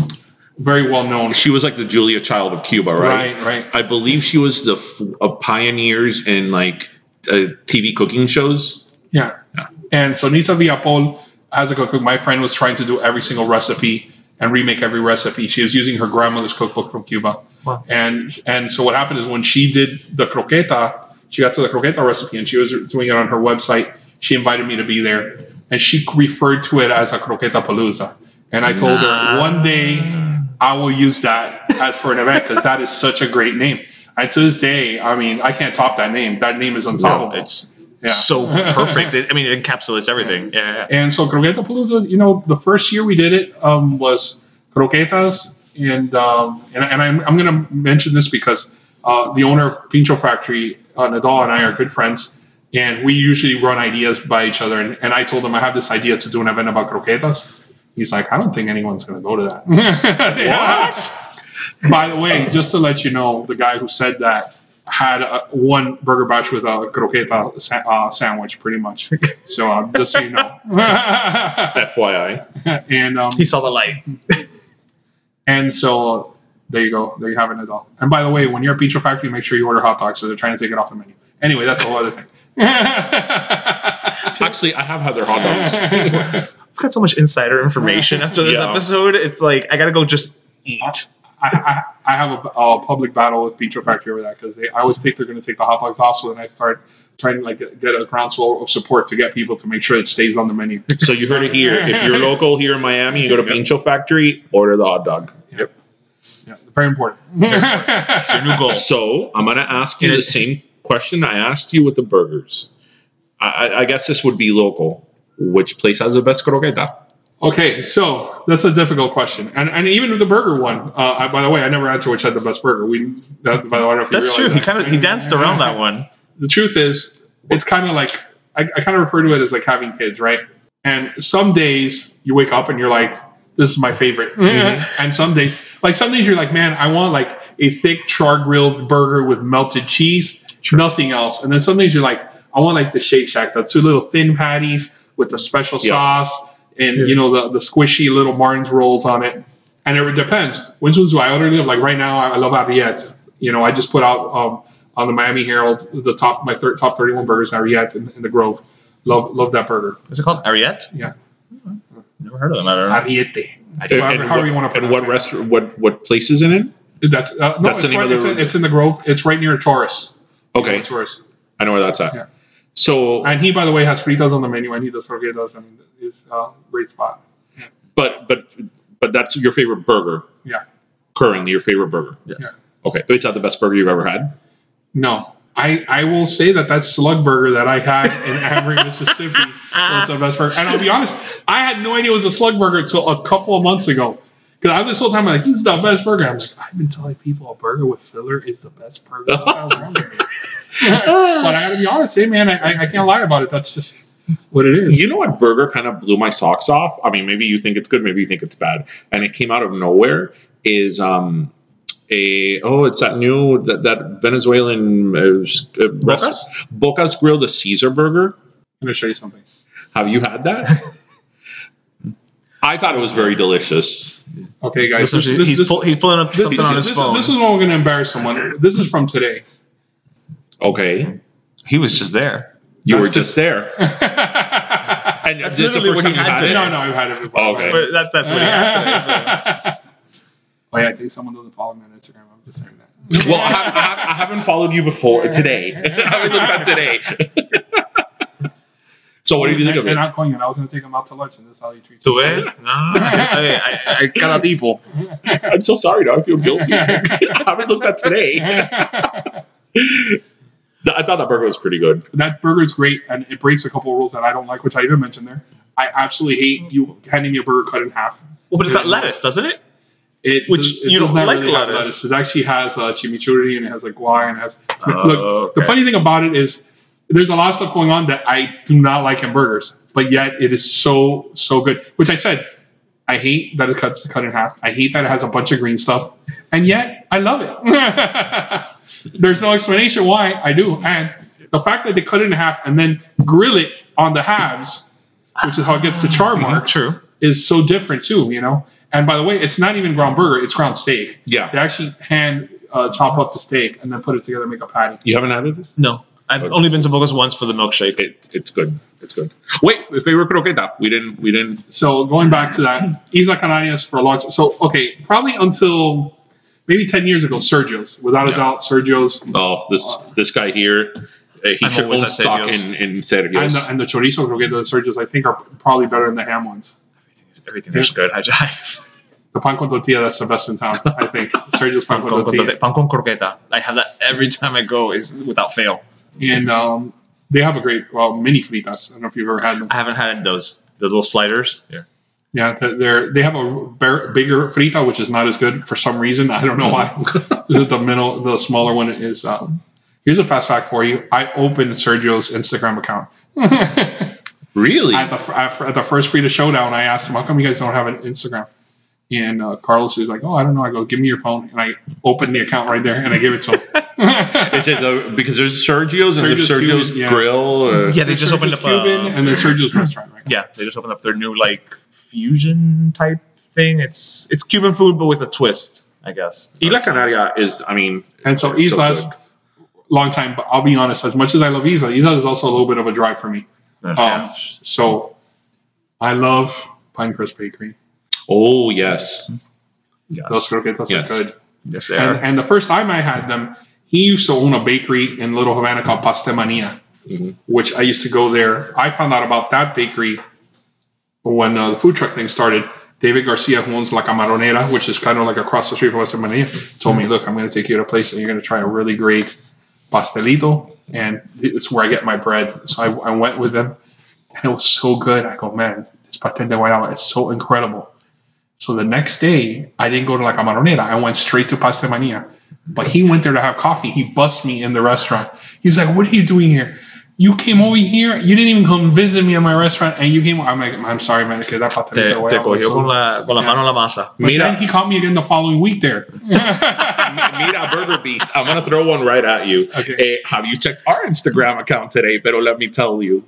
very well known. She was like the Julia Child of Cuba, right? Right, right. I believe she was the f- of pioneers in like uh, TV cooking shows. Yeah. yeah. And so Nitza Villapol, as a cook, my friend was trying to do every single recipe and remake every recipe. She was using her grandmother's cookbook from Cuba. And and so what happened is when she did the croqueta, she got to the croqueta recipe and she was doing it on her website. She invited me to be there, and she referred to it as a croquetapalooza. And I told her one day I will use that as for an event because that is such a great name. And to this day, I mean, I can't top that name. That name is untoppable. it's Yeah. so (laughs) perfect. It- I mean, it encapsulates everything. Yeah, yeah. And so Croquetapalooza, you know, the first year we did it um, was croquetas, and um, and, and I'm, I'm going to mention this because uh, the owner of Pincho Factory, uh, Nedal, and I are good friends, and we usually run ideas by each other. And, and I told him I have this idea to do an event about croquetas. He's like, I don't think anyone's going to go to that. (laughs) what? By the way, just to let you know, the guy who said that had uh one burger batch with a croqueta sa- uh, sandwich, pretty much. (laughs) So uh, just so you know. (laughs) FYI. and um, He saw the light. (laughs) and so there you go. There you have it, Nedal. And by the way, when you're at Pincho Factory, make sure you order hot dogs. So they're trying to take it off the menu. Anyway, that's a whole other thing. Actually, I have had their hot dogs. I've got so much insider information after this Yeah. episode. It's like I gotta go just eat. I, I, I have a, a public battle with Pincho Factory over that because I always think they're going to take the hot dogs off. So then I start trying to like get, get a groundswell of support to get people to make sure it stays on the menu. (laughs) So you heard it here. If you're local here in Miami, you go to Pincho Factory, order the hot dog. Yep. Yeah, very important. It's your new goal. (laughs) So I'm going to ask you the same question I asked you with the burgers. I, I- I guess this would be local. Which place has the best croqueta? Okay, so that's a difficult question, and and even with the burger one. Uh, I, by the way, I never answered which had the best burger. We, that, by the way, I don't know if you That's true. realize He kind of he danced around that one. (laughs) the truth is, it's kind of like I, I kind of refer to it as like having kids, right? And some days you wake up and you're like, "This is my favorite," (laughs) and some days, like some days you're like, "Man, I want like a thick char grilled burger with melted cheese, nothing else." And then some days you're like, "I want like the Shake Shack, the two little thin patties with the special Yeah. sauce and you know the the squishy little Martin's rolls on it." And it depends. Which ones do I order? Like right now, I love Ariete. You know, I just put out um, on the Miami Herald the top my thir- top 31 burgers Ariete in, in the Grove. Love love that burger. Is it called Ariette? Yeah. Never heard of them. I don't know. Ariete. And, However, and however you want to and what pronounce restaurant? What what place is it in? That's uh, no, That's it's, the name right, of the- it's, in, it's in the Grove. It's right near Taurus. Okay, Taurus. I know where that's at. Yeah. So, And he, by the way, has fritas on the menu, and he does croquetas, and is a great spot. but but but that's your favorite burger Yeah. currently. Your favorite burger. Yes. Okay, is that the best burger you've ever had? No, I, I will say that that slug burger that I had in Amory, (laughs) Mississippi was the best burger. And I'll be honest, I had no idea it was a slug burger until a couple of months ago. Because I was this whole time I'm like, this is the best burger. I'm like, I've been telling people a burger with filler is the best burger. (laughs) What the hell's wrong with me? but I gotta be honest, hey man, I, I- I can't lie about it. That's just what it is. You know what burger kind of blew my socks off? I mean, maybe you think it's good, maybe you think it's bad, and it came out of nowhere. Is um a oh, it's that new that, that Venezuelan uh, uh, Bocas? Bocas Grill, the Caesar burger. I'm gonna show you something. Have you had that? (laughs) I thought it was very delicious. Okay, guys. Listen, this- this- he's, this- pull, he's pulling up something this on is- his this is- phone. This is when we're gonna embarrass someone. This is from today. Okay, he was just there. you That's were the- just there. (laughs) and That's this is the literally what he had had to- it. No, no, I've had it before. Oh, okay. But that, that's what he had today. So. (laughs) Oh yeah, I think someone doesn't follow me on Instagram. I'm just saying that. Well, I, have, I, have, I haven't followed you before today. (laughs) I haven't looked at today. so, what did you think of They're it? not going. I was going to take them out to lunch, and this is how you treat ¿Tú them. ves? No, I, I, I cada tipo. I'm so sorry. Now I feel guilty. I haven't looked at today. I thought that burger was pretty good. that burger is great, and it breaks a couple of rules that I don't like, which I even mentioned there. I absolutely hate you handing me a burger cut in half. Well, but it's got lettuce, doesn't it? It Which does- it you does don't like really have lettuce. It actually has uh, chimichurri and it has like guai and it has. Oh, look, the funny thing about it is there's a lot of stuff going on that I do not like in burgers, but yet it is so so good. Which I said, I hate that it's cut cut in half. I hate that it has a bunch of green stuff, and yet I love it. (laughs) there's no explanation why I do, and the fact that they cut it in half and then grill it on the halves, which is how it gets the char mark True. is so different too, you know. And by the way, it's not even ground burger; it's ground steak. Yeah. They actually hand uh, chop up the steak and then put it together, and make a patty. You haven't had it? No. I've only been to Bocas once for the milkshake. it? It's good. It's good. Wait, if they were croqueta? We didn't. We didn't. So going back to that, Isla Canarias for a long time. So okay, probably until maybe ten years ago, Sergio's, without a Yeah. doubt, Sergio's. Oh, this this guy here. Uh, he I'm should always own stock Sergio's. in in And Sergio's. the, and the chorizo croqueta at Sergio's, I think, are probably better than the ham ones. Everything is good. I jive. The pan con tortilla, that's the best in town, I think. (laughs) Sergio's pan con Pan con, tortilla. pan con croqueta. I have that every time I go. Is without fail. And um, they have a great, well, mini fritas. I don't know if you've ever had them. I haven't had those. The little sliders. Yeah. Yeah, they're they have a bigger frita, which is not as good for some reason. I don't know why. (laughs) the middle, the smaller one is. Um, here's a fast fact for you. I opened Sergio's Instagram account (laughs) really? at the at the first frita showdown. I asked him, "How come you guys don't have an Instagram?" And uh, Carlos is like, "Oh, I don't know." I go, "Give me your phone," and I opened the account right there, and I give it to him. (laughs) Is it the, because there's Sergio's and Sergio's Sergio's Cuban, yeah. Grill? Uh, Yeah, they just opened up. Cuban, Uh, and then Sergio's restaurant. Right? yeah, they just opened up their new like fusion type thing. It's it's Cuban food, but with a twist, I guess. Isla Canaria is, I mean, And so it's Isla's good. long time, but I'll be honest, as much as I love Isla, Isla is also a little bit of a drive for me. Um, so I love Pinecrest Bakery. Oh yes, yes. Those croquetas Yes. are good. yes, they And, and the first time I had them, he used to own a bakery in Little Havana called Pastemania, Mhm. which I used to go there. I found out about that bakery when uh, the food truck thing started. David Garcia, who owns La Camaronera, which is kind of like across the street from Pastemania, told me, look, I'm going to take you to a place and you're going to try a really great pastelito. And it's where I get my bread. So I, I went with them and it was so good. I go, man, this pastel de guayaba is so incredible. So the next day, I didn't go to La Camaronera. I went straight to Pastemania. But he went there to have coffee. He bussed me in the restaurant. He's like, "What are you doing here? You came over here. You didn't even come visit me in my restaurant, and you came." I'm like, "I'm sorry, man. Que that Te, pastelito te de guayaba was cogió con la, con la Yeah. mano la masa. But Mira. then he caught me again the following week there. (laughs) Mira Burger Beast. I'm gonna throw one right at you. Okay. Eh, have you checked our Instagram account today? Pero let me tell you,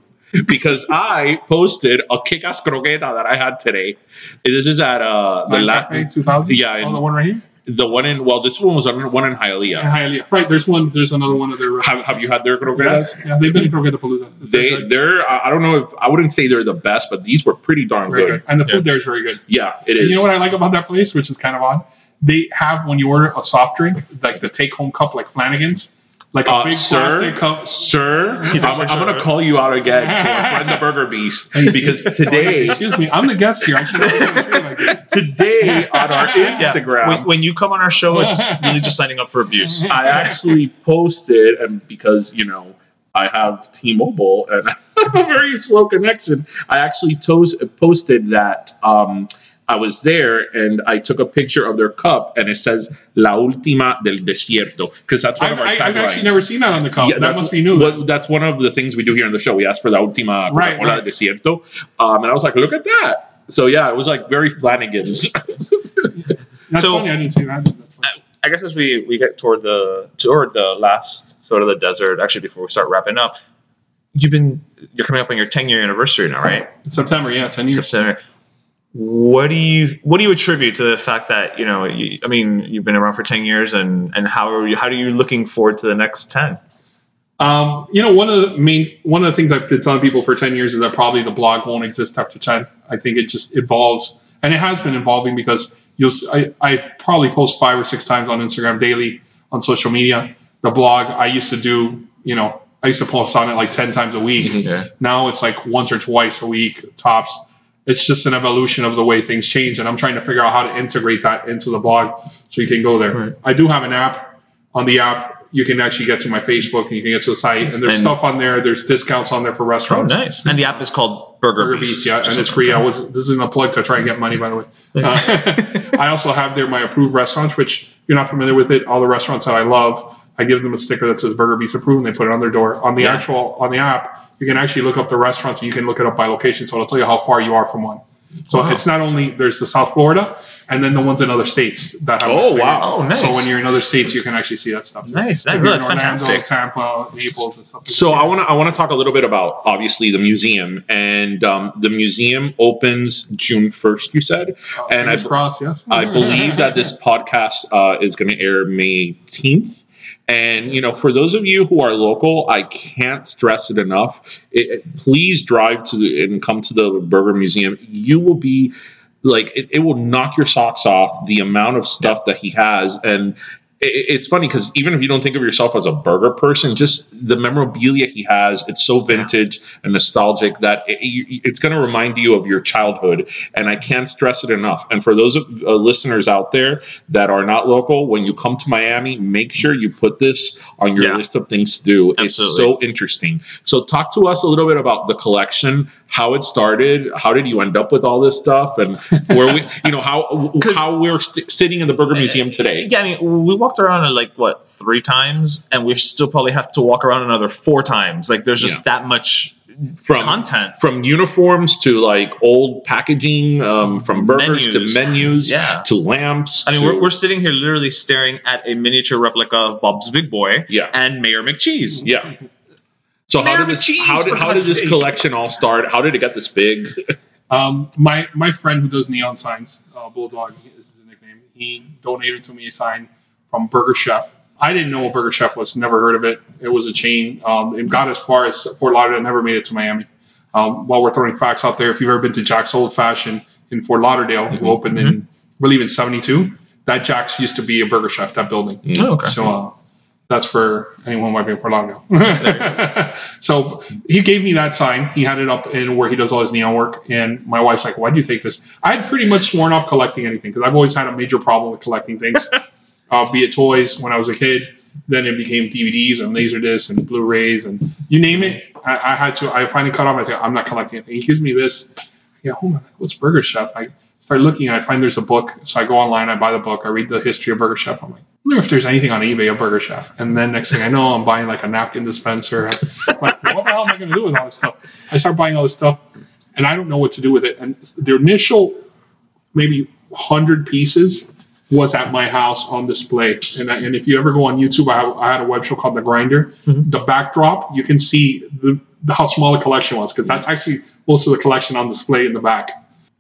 because I posted a kick-ass croqueta that I had today. This is at uh the Nine Latin. Cafe 2000. Yeah, oh, in- the one right here. The one in well, this one was on one in Hialeah. Hialeah. Right. There's one. There's another one of their. Have, have you had their croquetas? Yes. Yeah, they've been in Croquetapalooza. They they're I I don't know if I wouldn't say they're the best, but these were pretty darn good. good, and the food there is very good. Yeah, it And is. you know what I like about that place, which is kind of odd? They have when you order a soft drink, like the take home cup, like Flanagan's, like a Uh, big sir, plastic cup. sir, He's I'm, I'm going to call you out again to our friend the Burger Beast because today, (laughs) Excuse me, I'm the guest here. I should like today on our Yeah. Instagram, When, when you come on our show, it's really just signing up for abuse. (laughs) I actually posted, and because you know I have T-Mobile and (laughs) I have a very slow connection, I actually tos- posted that um, I was there and I took a picture of their cup and it says "La última del desierto" because that's one I've, of our I- I've actually never seen that on the cup. Yeah, that must be new. Well, that's one of the things we do here on the show. We ask for la última Right, Coca-Cola right. del desierto, um, and I was like, look at that. So yeah, it was like very Flanagan's. That's (laughs) So- funny. I didn't see that. I guess as we, we get toward the toward the last sort of the desert, actually before we start wrapping up, you've been you're coming up on your 10 year anniversary now, right? September, yeah, ten years. September. What do you what do you attribute to the fact that you know you, I mean you've been around for 10 years and and how are you how are you looking forward to the next 10? Um, you know, one of the main one of the things I've been telling people for ten years is that probably the blog won't exist after ten. I think it just evolves, and it has been evolving because you'll. I, I probably post five or six times on Instagram daily on social media. The blog I used to do, you know, I used to post on it like ten times a week. (laughs) Yeah. Now it's like once or twice a week tops. It's just an evolution of the way things change, and I'm trying to figure out how to integrate that into the blog so you can go there. Right. I do have an app. On the app, you can actually get to my Facebook and you can get to the site, and there's And- stuff on there. There's discounts on there for restaurants. Oh, restaurants. nice. And the app is called Burger, Burger Beast. Beast, yeah, and it's free. I was this isn't a plug to try and get money, by the way. Uh, (laughs) I also have there my approved restaurants, which if you're not familiar with it. All the restaurants that I love, I give them a sticker that says Burger Beast approved, and they put it on their door. On the Yeah. actual on the app, you can actually look up the restaurants, you can look it up by location, so it'll tell you how far you are from one. So Wow. it's not only there's the South Florida, and then the ones in other states that have. Oh, wow. Oh, nice. So when you're in other states, you can actually see that stuff. Nice. That- you're that's in Orlando, fantastic. Tampa, Naples, and stuff. like So. I want to I want to talk a little bit about obviously the museum and um, the museum opens June first. You said, Uh, and I fingers crossed, yes. I believe that this podcast uh, is going to air May 10th. And, you know, for those of you who are local, I can't stress it enough. It, please drive to the, and come to the Burger Museum. You will be like, it, it will knock your socks off the amount of stuff that he has. And it's funny because even if you don't think of yourself as a burger person, just the memorabilia he has, it's so vintage and nostalgic that it, it's going to remind you of your childhood. And I can't stress it enough. And for those of, uh, listeners out there that are not local, when you come to Miami, make sure you put this on your Yeah. list of things to do. It's so interesting. So, talk to us a little bit about the collection, how it started, how did you end up with all this stuff, and where we, (laughs) you know, how how we're st- sitting in the Burger Museum today. Yeah, I mean, we walked around it like what three times, and we still probably have to walk around another four times. Like, there's just Yeah. that much From content. from uniforms to like old packaging, um, from burgers Menus. to menus, Yeah. to lamps. I mean, to- we're, we're sitting here literally staring at a miniature replica of Bob's Big Boy Yeah. and Mayor McCheese. yeah. So how Mayor did this how did how did this collection all start? How did it get this big? Um, my my friend who does neon signs, uh, Bulldog is his nickname. He donated to me a sign from Burger Chef. I didn't know what Burger Chef was. Never heard of it. It was a chain. Um, it got as far as Fort Lauderdale. Never made it to Miami. Um, while we're throwing facts out there, if you've ever been to Jack's Old Fashioned in Fort Lauderdale, who opened in, I believe, in '72, that Jack's used to be a Burger Chef. That building. Oh, okay. So uh, that's for anyone who might be in Fort Lauderdale. (laughs) so he gave me that sign. He had it up in where he does all his neon work. And my wife's like, why do you take this? I had pretty much sworn off collecting anything because I've always had a major problem with collecting things, (laughs) be it toys when I was a kid. Then it became DVDs and Laserdiscs and Blu-rays and you name it. I, I had to. I finally cut off. I said, I'm not collecting anything. He gives me this. Yeah, oh my, god, what's Burger Chef? I start looking and I find there's a book. So I go online, I buy the book, I read the history of Burger Chef. I'm like, I wonder if there's anything on eBay of Burger Chef. And then next thing I know, I'm buying like a napkin dispenser. I'm like, what the hell am I going to do with all this stuff? I start buying all this stuff, and I don't know what to do with it. And the initial maybe hundred pieces was at my house on display. And, I, and if you ever go on YouTube, I, have, I had a web show called The Grinder. The backdrop, you can see the, the how small the collection was because that's actually most of the collection on display in the back.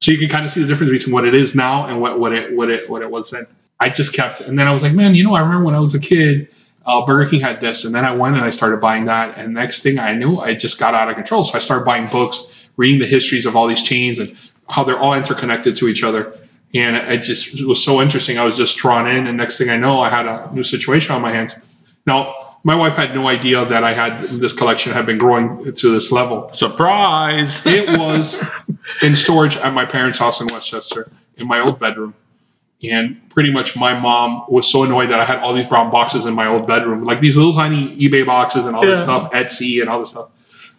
So you can kind of see the difference between what it is now and what, what it what it what it was then. I just kept, and then I was like, man, you know, I remember when I was a kid, uh, Burger King had this, and then I went and I started buying that, and next thing I knew, I just got out of control. So I started buying books, reading the histories of all these chains and how they're all interconnected to each other, and it just it was so interesting. I was just drawn in, and next thing I know, I had a new situation on my hands. Now, my wife had no idea that I had this collection had been growing to this level. Surprise! (laughs) It was in storage at my parents' house in Westchester in my old bedroom. And pretty much my mom was so annoyed that I had all these brown boxes in my old bedroom, like these little tiny eBay boxes and all this stuff, Etsy and all this stuff.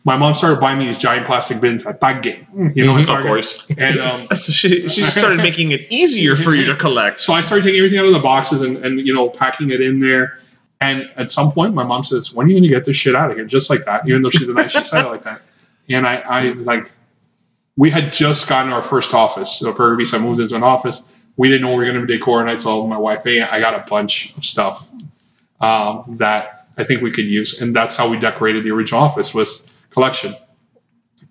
My mom started buying me these giant plastic bins at Target, you know, Mhm. at Of course. And um, (laughs) So she, she just started making it easier for you to collect. so I started taking everything out of the boxes and, and you know packing it in there. And at some point, my mom says, "When are you going to get this shit out of here?" Just like that, even though she's a nice, she said it like that. And I, I like, we had just gotten our first office. So Burger Beast, I moved into an office. We didn't know we were going to decor, and I told my wife, "Hey, I got a bunch of stuff um, that I think we could use," and that's how we decorated the original office was collection.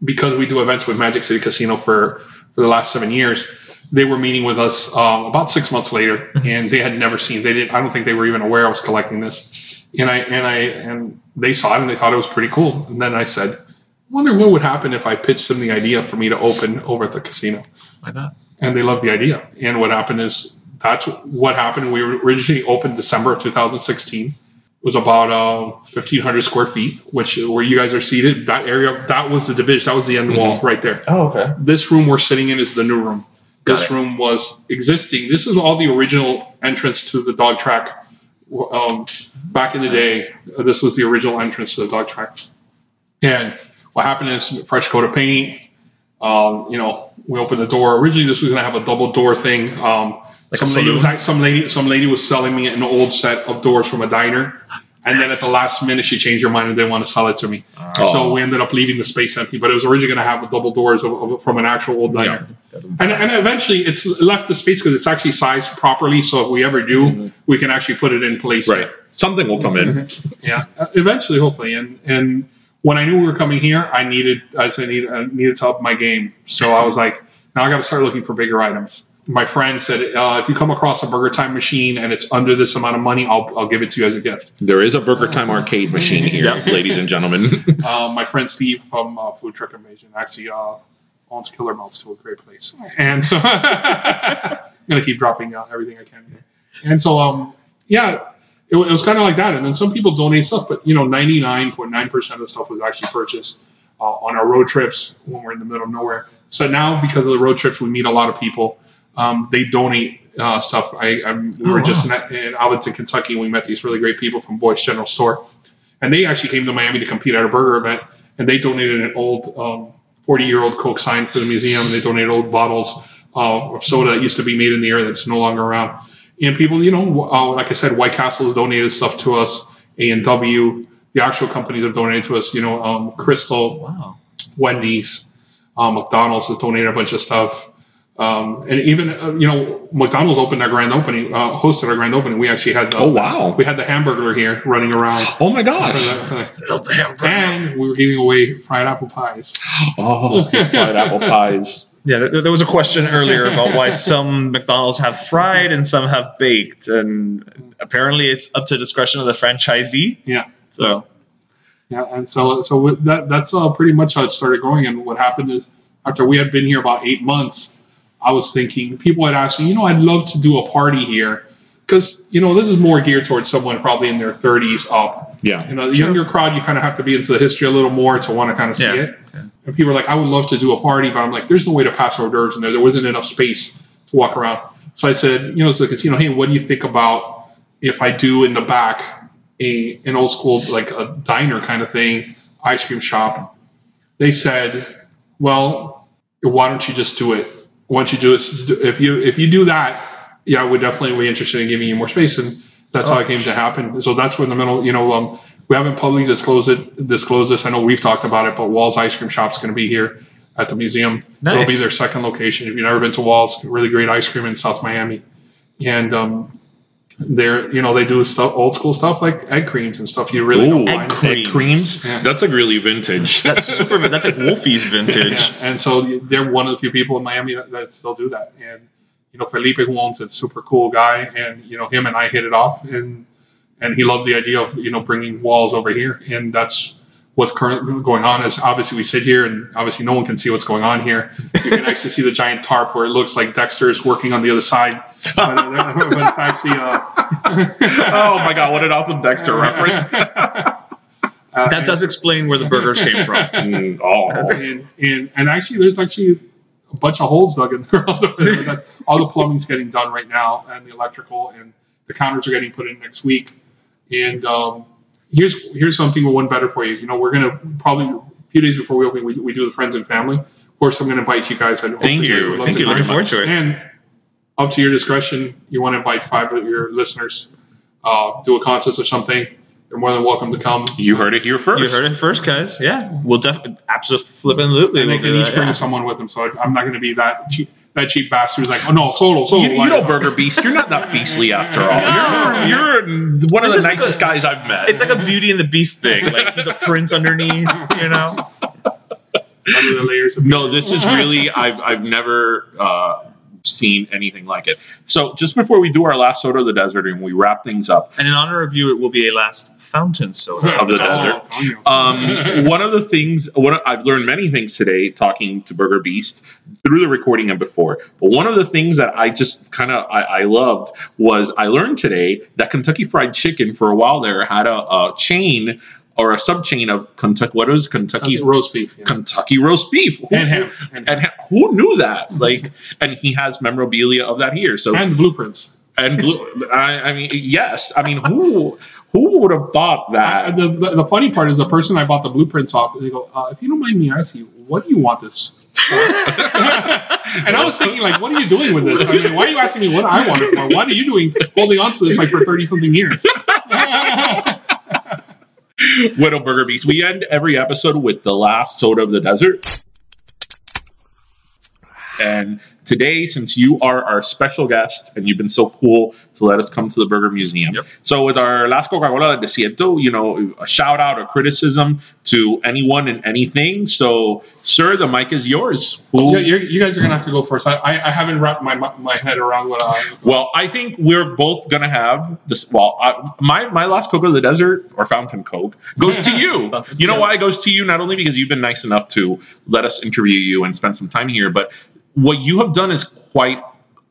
Because we do events with Magic City Casino for for the last seven years, they were meeting with us um, about six months later, and they had never seen. They didn't. I don't think they were even aware I was collecting this. And I and I and they saw it and they thought it was pretty cool. And then I said, "Wonder what would happen if I pitched them the idea for me to open over at the casino." Why not? And they loved the idea. And what happened is that's what happened. We originally opened December of 2016. Was about uh, 1,500 square feet, which where you guys are seated. That area, that was the division. That was the end wall right there Oh, okay. this room we're sitting in is the new room. Got This it. room was existing. This is all the original entrance to the dog track. Um, back in the day, uh, this was the original entrance to the dog track. And what happened is fresh coat of paint. Um, you know, we opened the door. Originally, this was going to have a double door thing. Um, Like some lady was act- some lady some lady was selling me an old set of doors from a diner, and then at the last minute she changed her mind and didn't want to sell it to me. So we ended up leaving the space empty. But it was originally going to have the double doors of, of, from an actual old diner. And, and eventually it's left the space because it's actually sized properly. So if we ever do, we can actually put it in place. Right. Something will come in. Yeah. Uh, eventually, hopefully. And and when I knew we were coming here, I needed I said I needed, I needed to up my game. So I was like, now I got to start looking for bigger items. My friend said, uh, if you come across a Burger Time machine and it's under this amount of money, I'll, I'll give it to you as a gift. There is a Burger Time arcade machine (laughs) here, ladies and gentlemen. (laughs) uh, my friend Steve from uh, Food Truck Invasion actually uh, owns Killer Melts to a great place, and so (laughs) I'm gonna keep dropping uh, everything I can. And so, um, yeah, it, it was kind of like that. And then some people donate stuff, but you know, 99.9 percent of the stuff was actually purchased uh, on our road trips when we're in the middle of nowhere. So now, because of the road trips, we meet a lot of people. Um, they donate uh, stuff. I, I we were just in, in Alvaton, Kentucky, and we met these really great people from Boyce General Store and they actually came to Miami to compete at a burger event, and they donated an old um, 40 year old Coke sign for the museum, and they donated old bottles uh, of soda that used to be made in the air that's no longer around. And people, you know, uh, like I said, White Castle has donated stuff to us, A and W, the actual companies have donated to us. You know, um, Krystal, Wow. Wendy's, um, McDonald's has donated a bunch of stuff. Um, and even uh, you know McDonald's opened our grand opening, uh, hosted our grand opening. We actually had the, Oh, wow. we had the hamburger here running around. (gasps) Oh my For gosh. the- for the- and we were giving away fried apple pies. (gasps) Oh, (laughs) fried apple pies. Yeah, there, there was a question earlier about why (laughs) some McDonald's have fried and some have baked, and apparently it's up to discretion of the franchisee. Yeah, So yeah, and so so that that's uh, pretty much how it started growing. And what happened is after we had been here about eight months, I was thinking people had asked me, you know, I'd love to do a party here because you know this is more geared towards someone probably in their 30s up. Yeah. You know, the younger crowd, you kind of have to be into the history a little more to want to kind of see Yeah. it. And people are like, I would love to do a party, but I'm like, there's no way to pass hors d'oeuvres in there. There wasn't enough space to walk around. So I said, you know, to the casino, hey, what do you think about if I do in the back a an old school like a diner kind of thing, ice cream shop? They said, well, why don't you just do it? Don't you do it? If you if you do that, yeah, would definitely be interested in giving you more space, and that's how it came to happen. So that's where in the middle, you know, um, we haven't publicly disclosed it, disclosed this. I know we've talked about it, but Wall's Ice Cream Shop's going to be here at the museum. It'll be their second location. If you've never been to Wall's, really great ice cream in South Miami, and um, they're you know they do stuff old school stuff like egg creams and stuff you really Ooh, don't egg find. creams. creams? Yeah. That's like really vintage. (laughs) that's super. That's like Wolfie's vintage. Yeah, and so they're one of the few people in Miami that, that still do that. And you know, Felipe who owns it, super cool guy, and you know, him and I hit it off, and and he loved the idea of you know bringing Wall's over here, and that's what's currently going on. Is obviously we sit here, and obviously no one can see what's going on here. You can actually see the giant tarp where it looks like Dexter is working on the other side, (laughs) but, uh, (laughs) but it's actually. Uh, oh my god, what an awesome Dexter (laughs) reference! that does explain where the burgers came from. Mm, oh, and, and and actually there's actually a bunch of holes dug in there. All the plumbing's getting done right now, and the electrical, and the counters are getting put in next week. And um, here's here's something one better for you. You know, we're gonna probably a few days before we open, we, we do the friends and family. Of course, I'm gonna invite you guys. And hopefully Thank you guys you. would love Thank you. Looking forward to it. And up to your discretion, you want to invite five of your listeners, uh, do a contest or something. You're more than welcome to come. you heard it here first. You heard it first, guys. Yeah, we'll definitely absolutely And they we'll can each that, bring yeah. someone with them. So I, I'm not going to be that cheap, that cheap bastard who's like, oh no, solo, solo. You, you know, Burger Beast, you're not that (laughs) beastly after all. No. You're, you're one of This the is like nicest a- guys I've met. It's like a Beauty and the Beast thing. Like he's a prince underneath, you know. under the layers of no, this is really I've I've never uh, seen anything like it. So just before we do our last soda of the desert and we wrap things up And in honor of you, it will be a last fountain soda of the (laughs) Oh, desert. Um, (laughs) one of the things, what I've learned many things today talking to Burger Beast through the recording and before. But one of the things that I just kind of I, I loved was I learned today that Kentucky Fried Chicken for a while there had a, a chain or a sub chain of Kentucky. What is Kentucky? Okay, roast beef. yeah. Kentucky roast beef. Who, And ham. And, and ha- who knew that? Like, and he has memorabilia of that here. So and blueprints. and blue, I, I mean, yes. I mean, who who would have thought that? the, the, the funny part is the person I bought the blueprints off, they go, uh, if you don't mind me asking, what do you want this (laughs) and I was thinking, like, what are you doing with this? I mean, why are you asking me what I want it for? What are you doing holding on to this like for 30 something years? (laughs) Widow Burger Beast. We end every episode with the last soda of the desert. And today, since you are our special guest and you've been so cool to let us come to the Burger Museum, Yep. so with our last Coca-Cola del Desierto, you know, a shout out, a criticism to anyone and anything. So, sir, the mic is yours. Who? Yeah, you guys are gonna have to go first. I, I, I haven't wrapped my my head around what I. Well, I think we're both gonna have this. Well, I, my my last Coke of the Desert or Fountain Coke goes to (laughs) you. You know why it goes to you? Not only because you've been nice enough to let us interview you and spend some time here, but what you have done is quite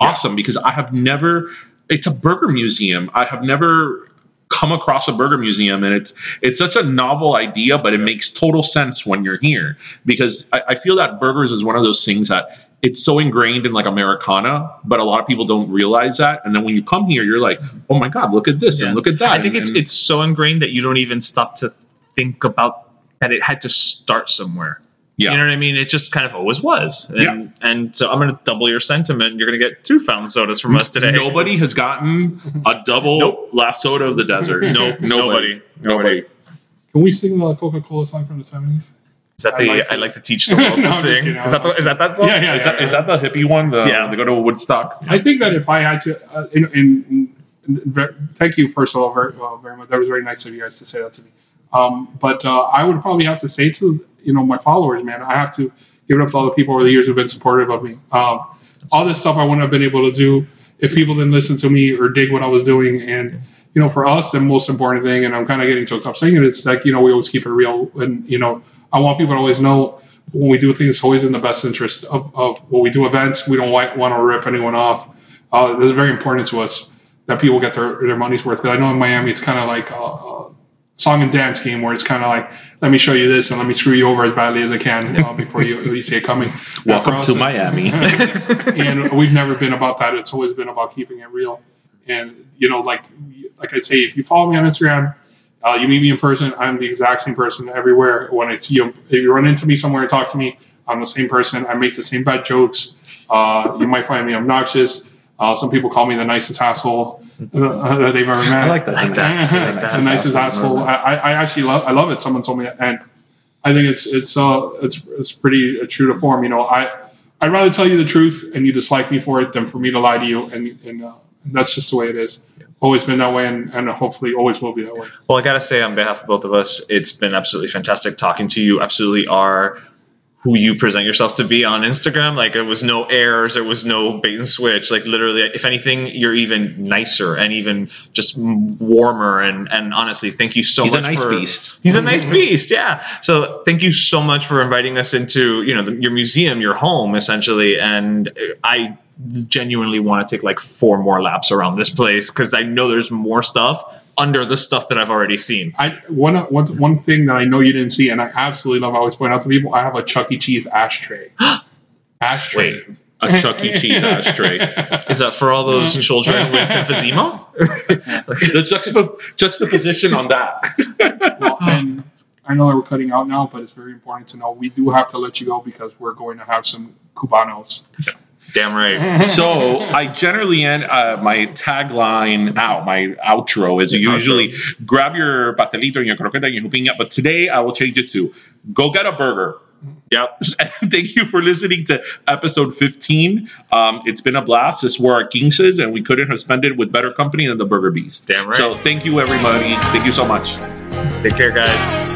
awesome because I have never. It's a burger museum. I have never come across a burger museum and it's it's such a novel idea but it makes total sense when you're here because I, I feel that burgers is one of those things that it's so ingrained in like Americana, but a lot of people don't realize that. And then when you come here, you're like, oh my God, look at this Yeah. and look at that. I think And- it's and- it's so ingrained that you don't even stop to think about that it had to start somewhere. Yeah. You know what I mean? It just kind of always was. And, and so I'm going to double your sentiment. You're going to get two fountain sodas from us today. Nobody has gotten a double Nope. last soda of the desert. (laughs) No, nobody. Nobody. Nobody. Can we sing the Coca Cola song from the 70s? Is that I'd the like to. I like to teach the world (laughs) No, to sing? kidding. Is that the, is that that song? Yeah, yeah, Is that, is that the hippie one? The, Yeah. They go to Woodstock. I think that if I had to, uh, in, in, in, ver- thank you first of all very, uh, very much. That was very nice of you guys to say that to me. Um, but uh, I would probably have to say to you know my followers, man, I have to give it up to all the people over the years who've been supportive of me. Um, all this stuff I wouldn't have been able to do if people didn't listen to me or dig what I was doing. And you know, for us, the most important thing, and I'm kind of getting choked up saying it, it's like you know we always keep it real, and you know I want people to always know when we do things, it's always in the best interest of, of when we do events. We don't want, want to rip anyone off. Uh, this is very important to us that people get their, their money's worth. Because I know in Miami, it's kind of like a, a song and dance game where it's kind of like, let me show you this and let me screw you over as badly as I can uh, before you, you see it coming. Welcome to Miami. (laughs) and we've never been about that. It's always been about keeping it real. And you know, like like I say, if you follow me on Instagram, uh, you meet me in person. I'm the exact same person everywhere. When I see you, if you run into me somewhere and talk to me, I'm the same person. I make the same bad jokes. Uh, you might find me obnoxious. Uh, some people call me the nicest asshole uh, that they've ever met. I like that. Like that. I like it's the nicest asshole. I, I I actually love. I love it. Someone told me, that, and I think it's it's uh it's it's pretty uh, true to form. You know, I I'd rather tell you the truth and you dislike me for it than for me to lie to you, and and uh, that's just the way it is. Always been that way, and, and hopefully always will be that way. Well, I got to say, on behalf of both of us, it's been absolutely fantastic talking to you. Absolutely are who you present yourself to be on Instagram. Like it was no airs, there was no bait and switch. Like literally, if anything, you're even nicer and even just warmer. And and honestly, thank you so much. He's a nice for, beast. He's a nice beast, yeah. So thank you so much for inviting us into you know the, your museum, your home, essentially. And I genuinely want to take like four more laps around this place because I know there's more stuff under the stuff that I've already seen. I one one one thing that I know you didn't see, and I absolutely love. I always point out to people. I have a Chuck E. Cheese ashtray. (gasps) ashtray. Wait, A Chuck E. Cheese ashtray. (laughs) is that for all those children with emphysema? (laughs) the juxtap- juxtaposition on that. Well, and I know that we're cutting out now, but it's very important to know we do have to let you go because we're going to have some cubanos. Damn right. (laughs) So I generally end uh, my tagline out, my outro is usually grab your pastelito and your croqueta and your jupiña, but today I will change it to go get a burger. Yep. (laughs) Thank you for listening to episode 15. Um, it's been a blast. This were our quinces, and we couldn't have spent it with better company than the Burger Beast. Damn right. So thank you, everybody. Thank you so much. Take care, guys.